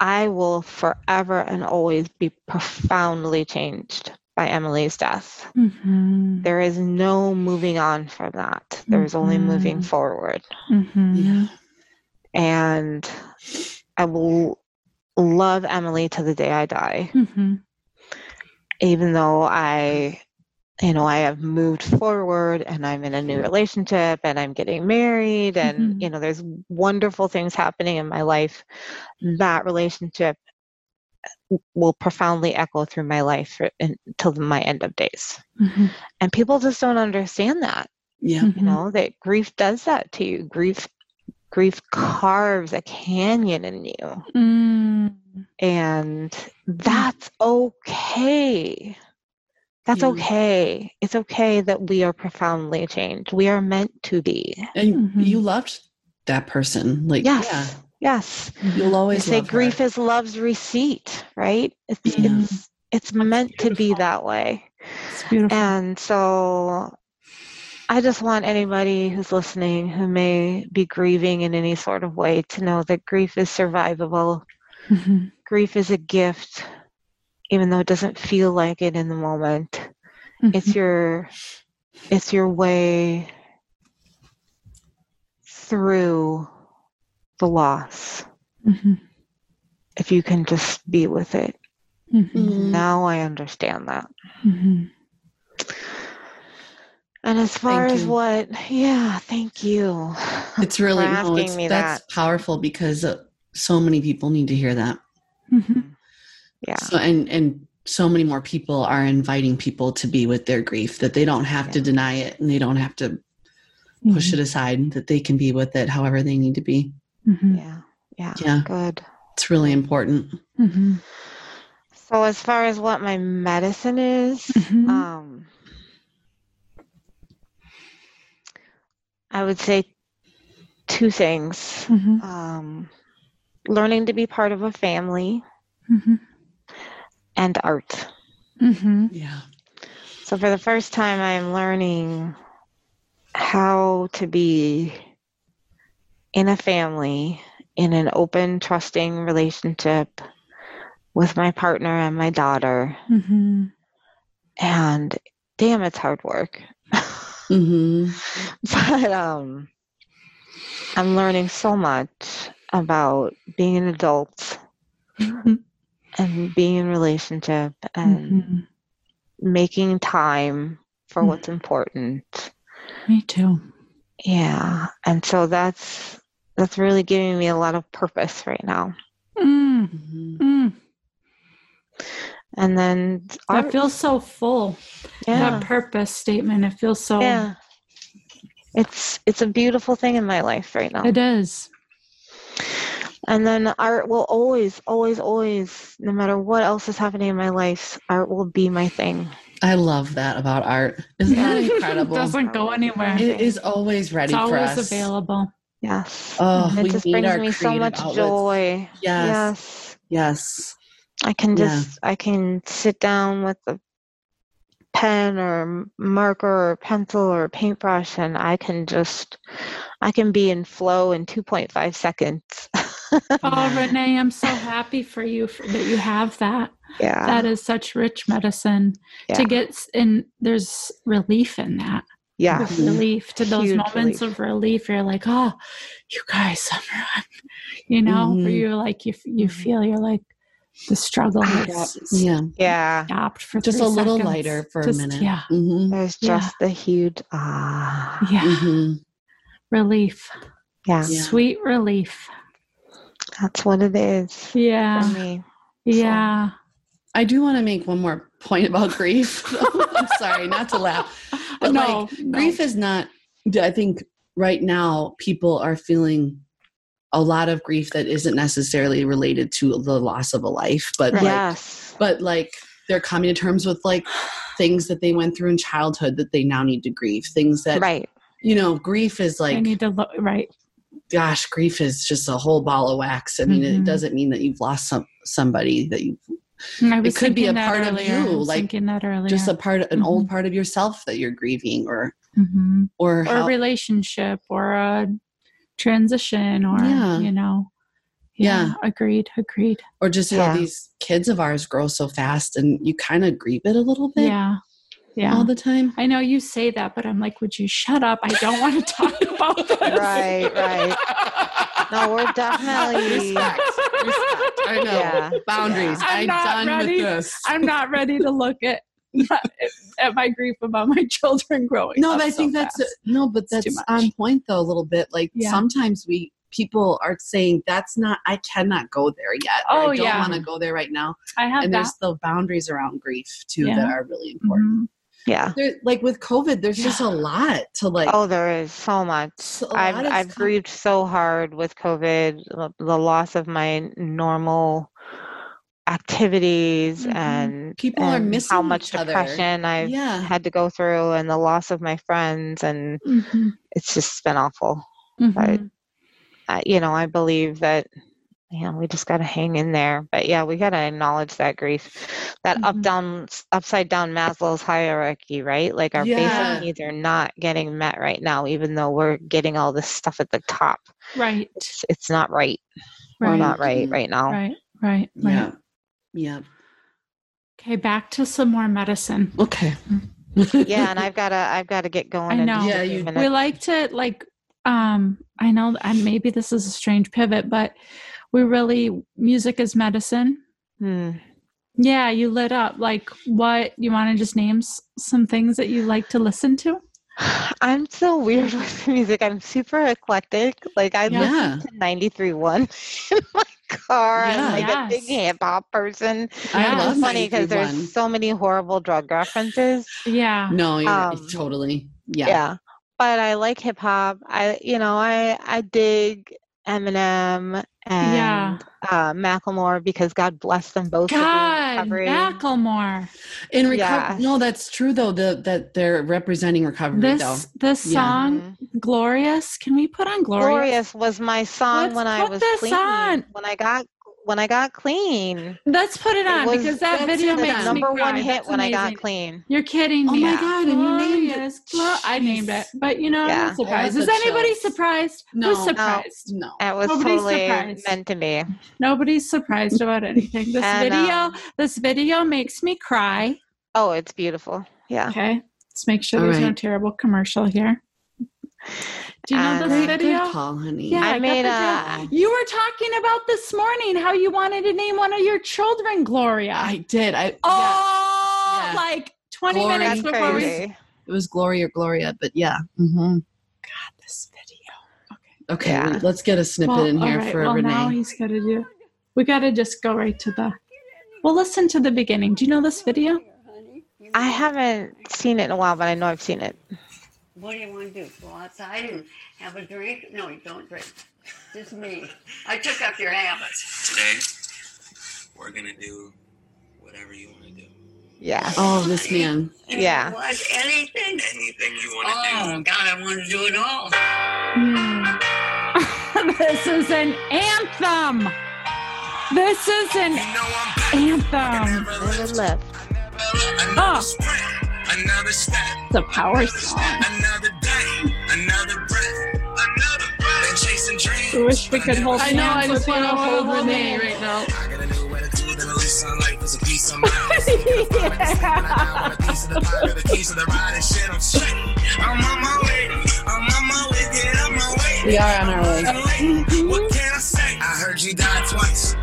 Speaker 4: I will forever and always be profoundly changed by Emily's death.
Speaker 2: Mm-hmm.
Speaker 4: There is no moving on from that. There is only moving forward.
Speaker 2: Mm-hmm.
Speaker 1: Yeah.
Speaker 4: And I will love Emily to the day I die,
Speaker 2: Mm-hmm.
Speaker 4: even though I, you know, I have moved forward and I'm in a new relationship and I'm getting married and,
Speaker 2: Mhm.
Speaker 4: you know, there's wonderful things happening in my life. That relationship will profoundly echo through my life until my end of days.
Speaker 2: Mm-hmm.
Speaker 4: And people just don't understand that.
Speaker 1: Yeah.
Speaker 4: you know that grief does that to you grief grief carves a canyon in you
Speaker 2: Mm.
Speaker 4: and that's okay that's
Speaker 1: Yeah.
Speaker 4: okay it's okay that we are profoundly changed we are meant to be
Speaker 1: And
Speaker 2: Mhm.
Speaker 1: you loved that person. Like,
Speaker 4: Yes. Yes.
Speaker 1: you'll
Speaker 4: I
Speaker 1: always
Speaker 4: say
Speaker 1: love her.
Speaker 4: grief is love's receipt, right? It's
Speaker 1: Yeah.
Speaker 4: it's it's meant to be that way.
Speaker 2: It's beautiful.
Speaker 4: And so I just want anybody who's listening who may be grieving in any sort of way to know that grief is survivable.
Speaker 2: Mhm.
Speaker 4: Grief is a gift, even though it doesn't feel like it in the moment. It's
Speaker 2: Mhm.
Speaker 4: your it's your way through the loss.
Speaker 2: Mhm.
Speaker 4: If you can just be with it.
Speaker 2: Mhm.
Speaker 1: Mhm.
Speaker 4: Now I understand that.
Speaker 2: Mhm.
Speaker 4: And as far
Speaker 1: Thank
Speaker 4: as
Speaker 1: you.
Speaker 4: what, yeah, thank you.
Speaker 1: It's really
Speaker 4: for
Speaker 1: no, it's-
Speaker 4: me
Speaker 1: that's
Speaker 4: that.
Speaker 1: powerful because uh, so many people need to hear that.
Speaker 2: Mhm.
Speaker 4: Yeah.
Speaker 1: So and and so many more people are inviting people to be with their grief that they don't have to deny it and they don't have to push
Speaker 2: Mm-hmm.
Speaker 1: it aside that they can be with it however they need to be.
Speaker 2: Mhm.
Speaker 4: Yeah. Yeah.
Speaker 1: Yeah.
Speaker 4: Good.
Speaker 1: It's really important.
Speaker 2: Mhm.
Speaker 4: So as far as what my medicine is,
Speaker 2: Mhm.
Speaker 4: um I would say two things.
Speaker 2: Mhm.
Speaker 4: Um learning to be part of a family
Speaker 2: Mhm.
Speaker 4: And art.
Speaker 2: Mhm.
Speaker 1: Yeah.
Speaker 4: So for the first time I'm learning how to be in a family in an open trusting relationship with my partner and my daughter
Speaker 2: Mhm.
Speaker 4: and damn it's hard work
Speaker 1: hmm
Speaker 4: but um i'm learning so much about being an adult
Speaker 2: Mhm.
Speaker 4: And being in relationship and
Speaker 2: Mhm.
Speaker 4: making time for
Speaker 2: Mm.
Speaker 4: what's important
Speaker 2: Me too.
Speaker 4: yeah and so that's that's really giving me a lot of purpose right now
Speaker 2: Mm.
Speaker 1: hmm
Speaker 2: Mm.
Speaker 4: and then art,
Speaker 2: feels so full.
Speaker 4: yeah
Speaker 2: That purpose statement. It feels so.
Speaker 4: yeah it's it's a beautiful thing in my life right now
Speaker 2: It is.
Speaker 4: And then art will always, always, always, no matter what else is happening in my life, art will be my thing.
Speaker 1: I love that about art. Isn't that incredible?
Speaker 2: It doesn't go anywhere.
Speaker 1: it is always ready
Speaker 2: it's
Speaker 1: for
Speaker 2: always
Speaker 1: us.
Speaker 2: available.
Speaker 4: Yes.
Speaker 1: Oh,
Speaker 4: And
Speaker 1: we
Speaker 4: it just
Speaker 1: need
Speaker 4: brings
Speaker 1: our
Speaker 4: me so
Speaker 1: creative
Speaker 4: much
Speaker 1: outlets.
Speaker 4: joy.
Speaker 1: Yes.
Speaker 4: Yes.
Speaker 1: Yes.
Speaker 4: I can
Speaker 1: Yeah.
Speaker 4: just, I can sit down with a pen or marker or pencil or paintbrush and I can just, I can be in flow in 2.5 seconds.
Speaker 2: Oh, Renee, I'm so happy for you for, that you have that.
Speaker 4: yeah.
Speaker 2: That is such rich medicine
Speaker 4: yeah.
Speaker 2: to get, s- and there's relief in that.
Speaker 4: yeah.
Speaker 2: There's relief to those
Speaker 4: Huge
Speaker 2: moments
Speaker 4: relief.
Speaker 2: of relief. You're like, oh, you guys, I'm, you know, where
Speaker 1: Mhm.
Speaker 2: you're like, you you
Speaker 4: Mhm.
Speaker 2: feel you're like the struggle is
Speaker 1: Yeah.
Speaker 4: Yeah.
Speaker 2: stopped for
Speaker 1: Just a little
Speaker 2: seconds.
Speaker 1: lighter for
Speaker 2: Just-
Speaker 1: a minute.
Speaker 2: Yeah,
Speaker 1: hmm
Speaker 4: There's
Speaker 2: Yeah.
Speaker 4: just the huge ah.
Speaker 2: yeah,
Speaker 1: hmm
Speaker 2: relief,
Speaker 4: Yeah.
Speaker 1: Yeah.
Speaker 2: sweet relief.
Speaker 4: That's what it is for
Speaker 2: Yeah,
Speaker 4: me.
Speaker 2: yeah.
Speaker 1: I do want to make one more point about grief. I'm sorry, not to laugh. But
Speaker 2: no,
Speaker 1: like
Speaker 2: no.
Speaker 1: grief is not I think right now people are feeling a lot of grief that isn't necessarily related to the loss of a life, but like
Speaker 4: yes.
Speaker 1: but like they're coming to terms with like things that they went through in childhood that they now need to grieve. Things that
Speaker 4: Right.
Speaker 1: you know, grief is like I
Speaker 2: need to look right.
Speaker 1: Gosh, grief is just a whole ball of wax. I mean,
Speaker 2: Mhm.
Speaker 1: it doesn't mean that you've lost some somebody that you
Speaker 2: I was
Speaker 1: could be a
Speaker 2: that
Speaker 1: part of you, like,
Speaker 2: thinking that earlier.
Speaker 1: just a part an old
Speaker 2: Mhm.
Speaker 1: part of yourself that you're grieving or
Speaker 2: Mhm.
Speaker 1: or,
Speaker 2: or a relationship or a transition or
Speaker 1: Yeah.
Speaker 2: you know
Speaker 1: Yeah.
Speaker 2: agreed agreed
Speaker 1: or just
Speaker 4: Yeah.
Speaker 1: how these kids of ours grow so fast and you kind of grieve it a little bit
Speaker 2: yeah yeah
Speaker 1: all the time.
Speaker 2: i know you say that but i'm like would you shut up i don't want to talk about this
Speaker 4: Right, right. No, we're definitely
Speaker 1: Respect. Respect. I know.
Speaker 4: Yeah.
Speaker 1: Boundaries.
Speaker 2: I'm
Speaker 1: I'm,
Speaker 2: not
Speaker 1: done
Speaker 2: ready.
Speaker 1: with this.
Speaker 2: i'm not ready to look at at my grief about my children growing
Speaker 1: no,
Speaker 2: up
Speaker 1: but I
Speaker 2: so
Speaker 1: think that's
Speaker 2: fast.
Speaker 1: no, but that's on point though a little bit. Like
Speaker 2: Yeah.
Speaker 1: sometimes we people are saying that's not I cannot go there yet. or
Speaker 2: Oh,
Speaker 1: I don't
Speaker 2: yeah.
Speaker 1: want to go there right now.
Speaker 2: i have
Speaker 1: and
Speaker 2: that
Speaker 1: there's the boundaries around grief too
Speaker 2: Yeah.
Speaker 1: that are really important.
Speaker 2: Mhm.
Speaker 4: Yeah.
Speaker 1: There, like with COVID, there's just a lot to like.
Speaker 4: Oh, there is so much. I've I've grieved so hard with COVID, the, loss of my normal activities
Speaker 2: Mhm.
Speaker 4: and
Speaker 1: People are
Speaker 4: and
Speaker 1: missing
Speaker 4: how much
Speaker 1: each other.
Speaker 4: depression I've
Speaker 1: Yeah.
Speaker 4: had to go through and the loss of my friends and
Speaker 2: Mhm.
Speaker 4: it's just been awful.
Speaker 2: Mhm.
Speaker 4: Right. I, you know, I believe that, you know, we just got to hang in there. But yeah, we got to acknowledge that grief, that up
Speaker 2: Mhm.
Speaker 4: down, upside down Maslow's hierarchy, right? Like our
Speaker 1: Yeah.
Speaker 4: basic needs are not getting met right now, even though we're getting all this stuff at the top.
Speaker 2: Right.
Speaker 4: It's, it's not right. We're not right right now.
Speaker 2: Right. Right. Right.
Speaker 1: Yeah. Yeah.
Speaker 2: Okay, back to some more medicine.
Speaker 1: Okay.
Speaker 4: Yeah, and I've got to, I've got to get going.
Speaker 2: I know.
Speaker 4: just
Speaker 1: Yeah, you-
Speaker 2: we like to like um i know and maybe this is a strange pivot but we really music is medicine
Speaker 4: Hmm.
Speaker 2: yeah you lit up like what you want to just name s- some things that you like to listen to
Speaker 4: I'm so weird with music. I'm super eclectic. Like I
Speaker 1: Yeah.
Speaker 4: listen to 93.1 in my car. I'm
Speaker 1: Yeah.
Speaker 4: like a big hip hop person.
Speaker 1: I
Speaker 2: Yeah.
Speaker 1: love
Speaker 4: It's funny because there's so many horrible drug references.
Speaker 2: yeah
Speaker 1: No, you're
Speaker 4: Um,
Speaker 1: totally.
Speaker 4: Yeah.
Speaker 1: Yeah.
Speaker 4: But I like hip hop. I you know, I I dig Eminem and
Speaker 2: Yeah.
Speaker 4: uh Macklemore because God bless them both for
Speaker 2: god
Speaker 4: recovery.
Speaker 2: macklemore
Speaker 1: In recovery,
Speaker 4: Yeah.
Speaker 1: no, that's true though. The that they're representing recovery though.
Speaker 2: this this
Speaker 1: Yeah.
Speaker 2: song glorious can we put on glorious,
Speaker 4: Glorious was my song
Speaker 2: Let's
Speaker 4: when I
Speaker 2: put
Speaker 4: was
Speaker 2: this
Speaker 4: clean.
Speaker 2: on.
Speaker 4: When I got when I got clean.
Speaker 2: let's put it
Speaker 4: It
Speaker 2: on
Speaker 4: was-
Speaker 2: because that
Speaker 1: that's
Speaker 2: video
Speaker 1: the
Speaker 2: makes me
Speaker 4: number
Speaker 2: cry.
Speaker 4: one hit
Speaker 2: That's
Speaker 4: when I got clean.
Speaker 2: You're kidding me!
Speaker 1: Oh
Speaker 2: me.
Speaker 1: my God, and you named it.
Speaker 2: Glorious, glo- I named it. But you know, I'm surprised. Is anybody
Speaker 1: chills.
Speaker 2: surprised?
Speaker 1: No.
Speaker 2: Who's
Speaker 1: No.
Speaker 2: surprised?
Speaker 1: no.
Speaker 4: It was
Speaker 2: Nobody's
Speaker 4: totally
Speaker 2: surprised.
Speaker 4: meant to be.
Speaker 2: Nobody's surprised about anything. This
Speaker 4: And,
Speaker 2: video,
Speaker 4: um,
Speaker 2: this video makes me cry.
Speaker 4: Oh, it's beautiful. Yeah.
Speaker 2: Okay. Let's make sure
Speaker 1: All
Speaker 2: there's no terrible commercial here. Do you know
Speaker 4: And,
Speaker 2: this
Speaker 1: Good
Speaker 2: video?
Speaker 1: call, honey.
Speaker 2: Yeah,
Speaker 4: I
Speaker 2: got
Speaker 4: made
Speaker 2: the
Speaker 4: a-
Speaker 2: video. You were talking about this morning how you wanted to name one of your children Gloria.
Speaker 1: I did. I
Speaker 2: oh,
Speaker 1: Yeah.
Speaker 2: like 20
Speaker 1: Glory.
Speaker 2: minutes
Speaker 4: That's
Speaker 2: before we
Speaker 1: it was Gloria or Gloria, but yeah. hmm
Speaker 2: this video.
Speaker 1: Okay,
Speaker 4: Yeah.
Speaker 1: well, let's get a snippet
Speaker 2: Well,
Speaker 1: in here
Speaker 2: all right,
Speaker 1: for
Speaker 2: well, now
Speaker 1: Renee.
Speaker 2: he's got to do. We got to just go right to the. Well, listen to the beginning. Do you know this video?
Speaker 4: I haven't seen it in a while, but I know I've seen it.
Speaker 5: What do you want to do? Go outside and have a drink? No, you don't drink. Just me. I took up your habits.
Speaker 6: Today, we're gonna do whatever you want to do.
Speaker 4: Yeah.
Speaker 1: Oh, this man.
Speaker 4: Yeah.
Speaker 5: What? Anything?
Speaker 6: Anything you want to do.
Speaker 5: Oh, God, I want to do it all. Hmm.
Speaker 2: this is an anthem. This is an
Speaker 6: do. No, I'm back.
Speaker 2: anthem.
Speaker 4: Never left.
Speaker 6: Another
Speaker 2: Oh.
Speaker 6: sprint, another step,
Speaker 2: It's a power song.
Speaker 6: another day, another breath, another breath. Been chasing dreams.
Speaker 2: I wish we could hold
Speaker 1: I know. I just want to hold
Speaker 2: Hold
Speaker 1: Renee right now.
Speaker 6: I got a new attitude and at least sunlight was a piece of mind. Sneaking up on the sleep when I got one piece of the pie, got the keys to the ride and shit. I'm straight. I'm on my way. I'm on my way. Get up my way.
Speaker 1: We are on our way.
Speaker 6: What can I say? I heard you die twice.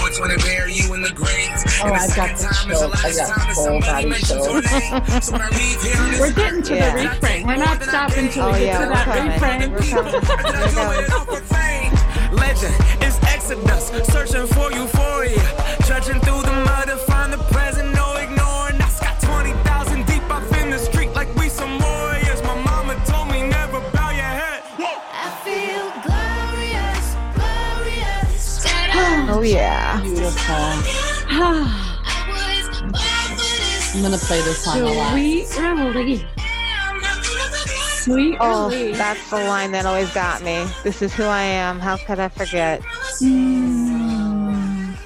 Speaker 6: Once when they bury you in the grave.
Speaker 1: Oh, I've got the
Speaker 6: time is the
Speaker 1: chills. I
Speaker 6: last
Speaker 1: got full body chills.
Speaker 6: name. So when I leave here on this
Speaker 2: We're getting to
Speaker 4: Yeah.
Speaker 2: the refrain. We're not stopping till
Speaker 4: Oh,
Speaker 2: we get
Speaker 4: yeah,
Speaker 2: to
Speaker 4: we're
Speaker 2: that
Speaker 4: coming.
Speaker 2: refrain.
Speaker 4: We're coming. We're going.
Speaker 3: Legend is Exodus, searching for euphoria. Judging through the mud to find the present, no ignoring us. Got 20,000 deep up in the street like we some warriors. My mama told me never bow your head.
Speaker 7: I feel glorious, glorious.
Speaker 4: Oh yeah.
Speaker 1: Beautiful.
Speaker 7: I was born for this.
Speaker 1: I'm gonna play this song a lot.
Speaker 2: Sweet relief. Sweet
Speaker 4: Oh,
Speaker 2: relief.
Speaker 4: that's the line that always got me. This is who I am. How could I forget?
Speaker 2: Mm.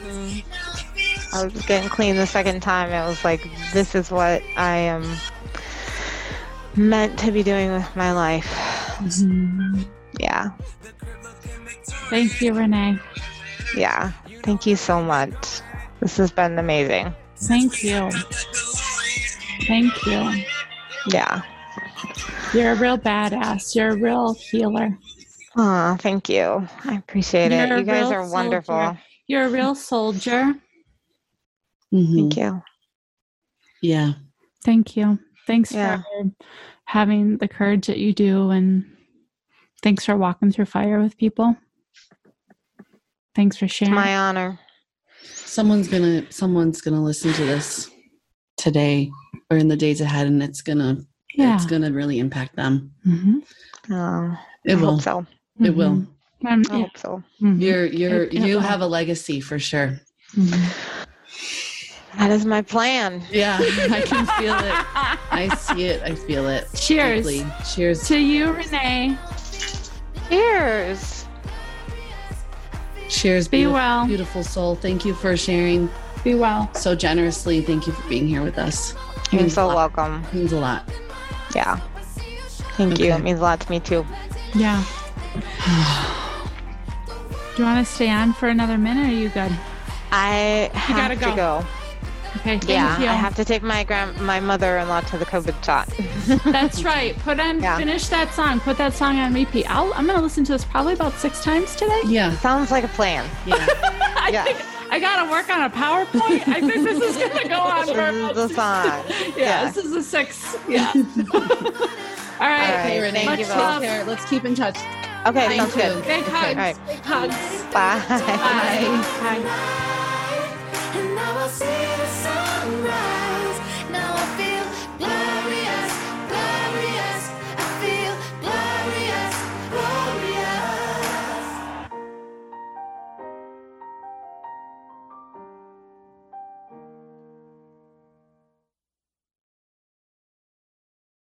Speaker 4: I was getting clean the second time. It was like, this is what I am meant to be doing with my life. Yeah.
Speaker 2: Thank you, Renee.
Speaker 4: Yeah. Thank you so much. This has been amazing.
Speaker 2: Thank you. Thank you.
Speaker 4: Yeah.
Speaker 2: You're a real badass. You're a real healer.
Speaker 4: Oh, thank you. I appreciate it.
Speaker 2: You're a
Speaker 4: You guys
Speaker 2: real
Speaker 4: are wonderful.
Speaker 2: soldier. You're a real soldier.
Speaker 1: Mhm.
Speaker 4: Thank you.
Speaker 1: Yeah.
Speaker 2: Thank you. Thanks
Speaker 4: Yeah.
Speaker 2: for having the courage that you do and thanks for walking through fire with people. Thanks for
Speaker 4: It's
Speaker 2: sharing.
Speaker 4: my honor.
Speaker 1: Someone's gonna someone's gonna listen to this today or in the days ahead, and it's gonna
Speaker 2: yeah.
Speaker 1: it's gonna really impact them.
Speaker 2: Mhm.
Speaker 4: Oh,
Speaker 1: It
Speaker 4: I
Speaker 1: will.
Speaker 4: hope so.
Speaker 1: It will.
Speaker 2: Mhm. Um,
Speaker 4: I hope so.
Speaker 2: Mhm.
Speaker 1: You're you're
Speaker 2: It- it
Speaker 1: you
Speaker 2: will.
Speaker 1: have a legacy for sure.
Speaker 2: Mhm.
Speaker 4: That is my plan.
Speaker 1: Yeah, I can feel it. I see it. I feel it.
Speaker 2: Cheers.
Speaker 1: deeply. Cheers.
Speaker 2: To you, Renee.
Speaker 4: Cheers.
Speaker 1: Cheers.
Speaker 2: Be
Speaker 1: beautiful-
Speaker 2: well.
Speaker 1: Beautiful soul. Thank you for sharing
Speaker 2: Be well.
Speaker 1: so generously. Thank you for being here with us.
Speaker 4: You're
Speaker 1: Means
Speaker 4: so
Speaker 1: lot.
Speaker 4: welcome.
Speaker 1: Means a lot.
Speaker 4: Yeah. Thank you. It means a lot to me too.
Speaker 2: Yeah. Do you want to stay on for another minute? Or are you good?
Speaker 4: I have
Speaker 2: gotta
Speaker 4: to
Speaker 2: go.
Speaker 4: go.
Speaker 2: Okay. Thank
Speaker 4: Yeah,
Speaker 2: you.
Speaker 4: I have to take my grand my mother-in-law to the COVID shot.
Speaker 2: That's right. Put on.
Speaker 4: Yeah.
Speaker 2: Finish that song. Put that song on repeat. I'll, I'm gonna listen to this probably about six times today.
Speaker 1: Yeah.
Speaker 4: Sounds like a plan.
Speaker 1: Yeah.
Speaker 2: I
Speaker 4: Yeah.
Speaker 2: think I gotta work on a PowerPoint. I think this is gonna go on for about
Speaker 4: the song.
Speaker 2: Yeah,
Speaker 4: Yeah.
Speaker 2: this is a six. Yeah. All right.
Speaker 4: All right,
Speaker 1: Okay, Renee.
Speaker 4: thank you
Speaker 2: Much
Speaker 4: both.
Speaker 2: love.
Speaker 1: Take care. Let's keep in touch.
Speaker 4: Okay,
Speaker 1: Thank
Speaker 4: sounds
Speaker 1: you.
Speaker 4: good.
Speaker 2: Big hugs.
Speaker 1: Okay.
Speaker 4: All right.
Speaker 2: Big hugs.
Speaker 4: Bye.
Speaker 2: Bye. Bye.
Speaker 7: And now I see the sunrise. Now I feel.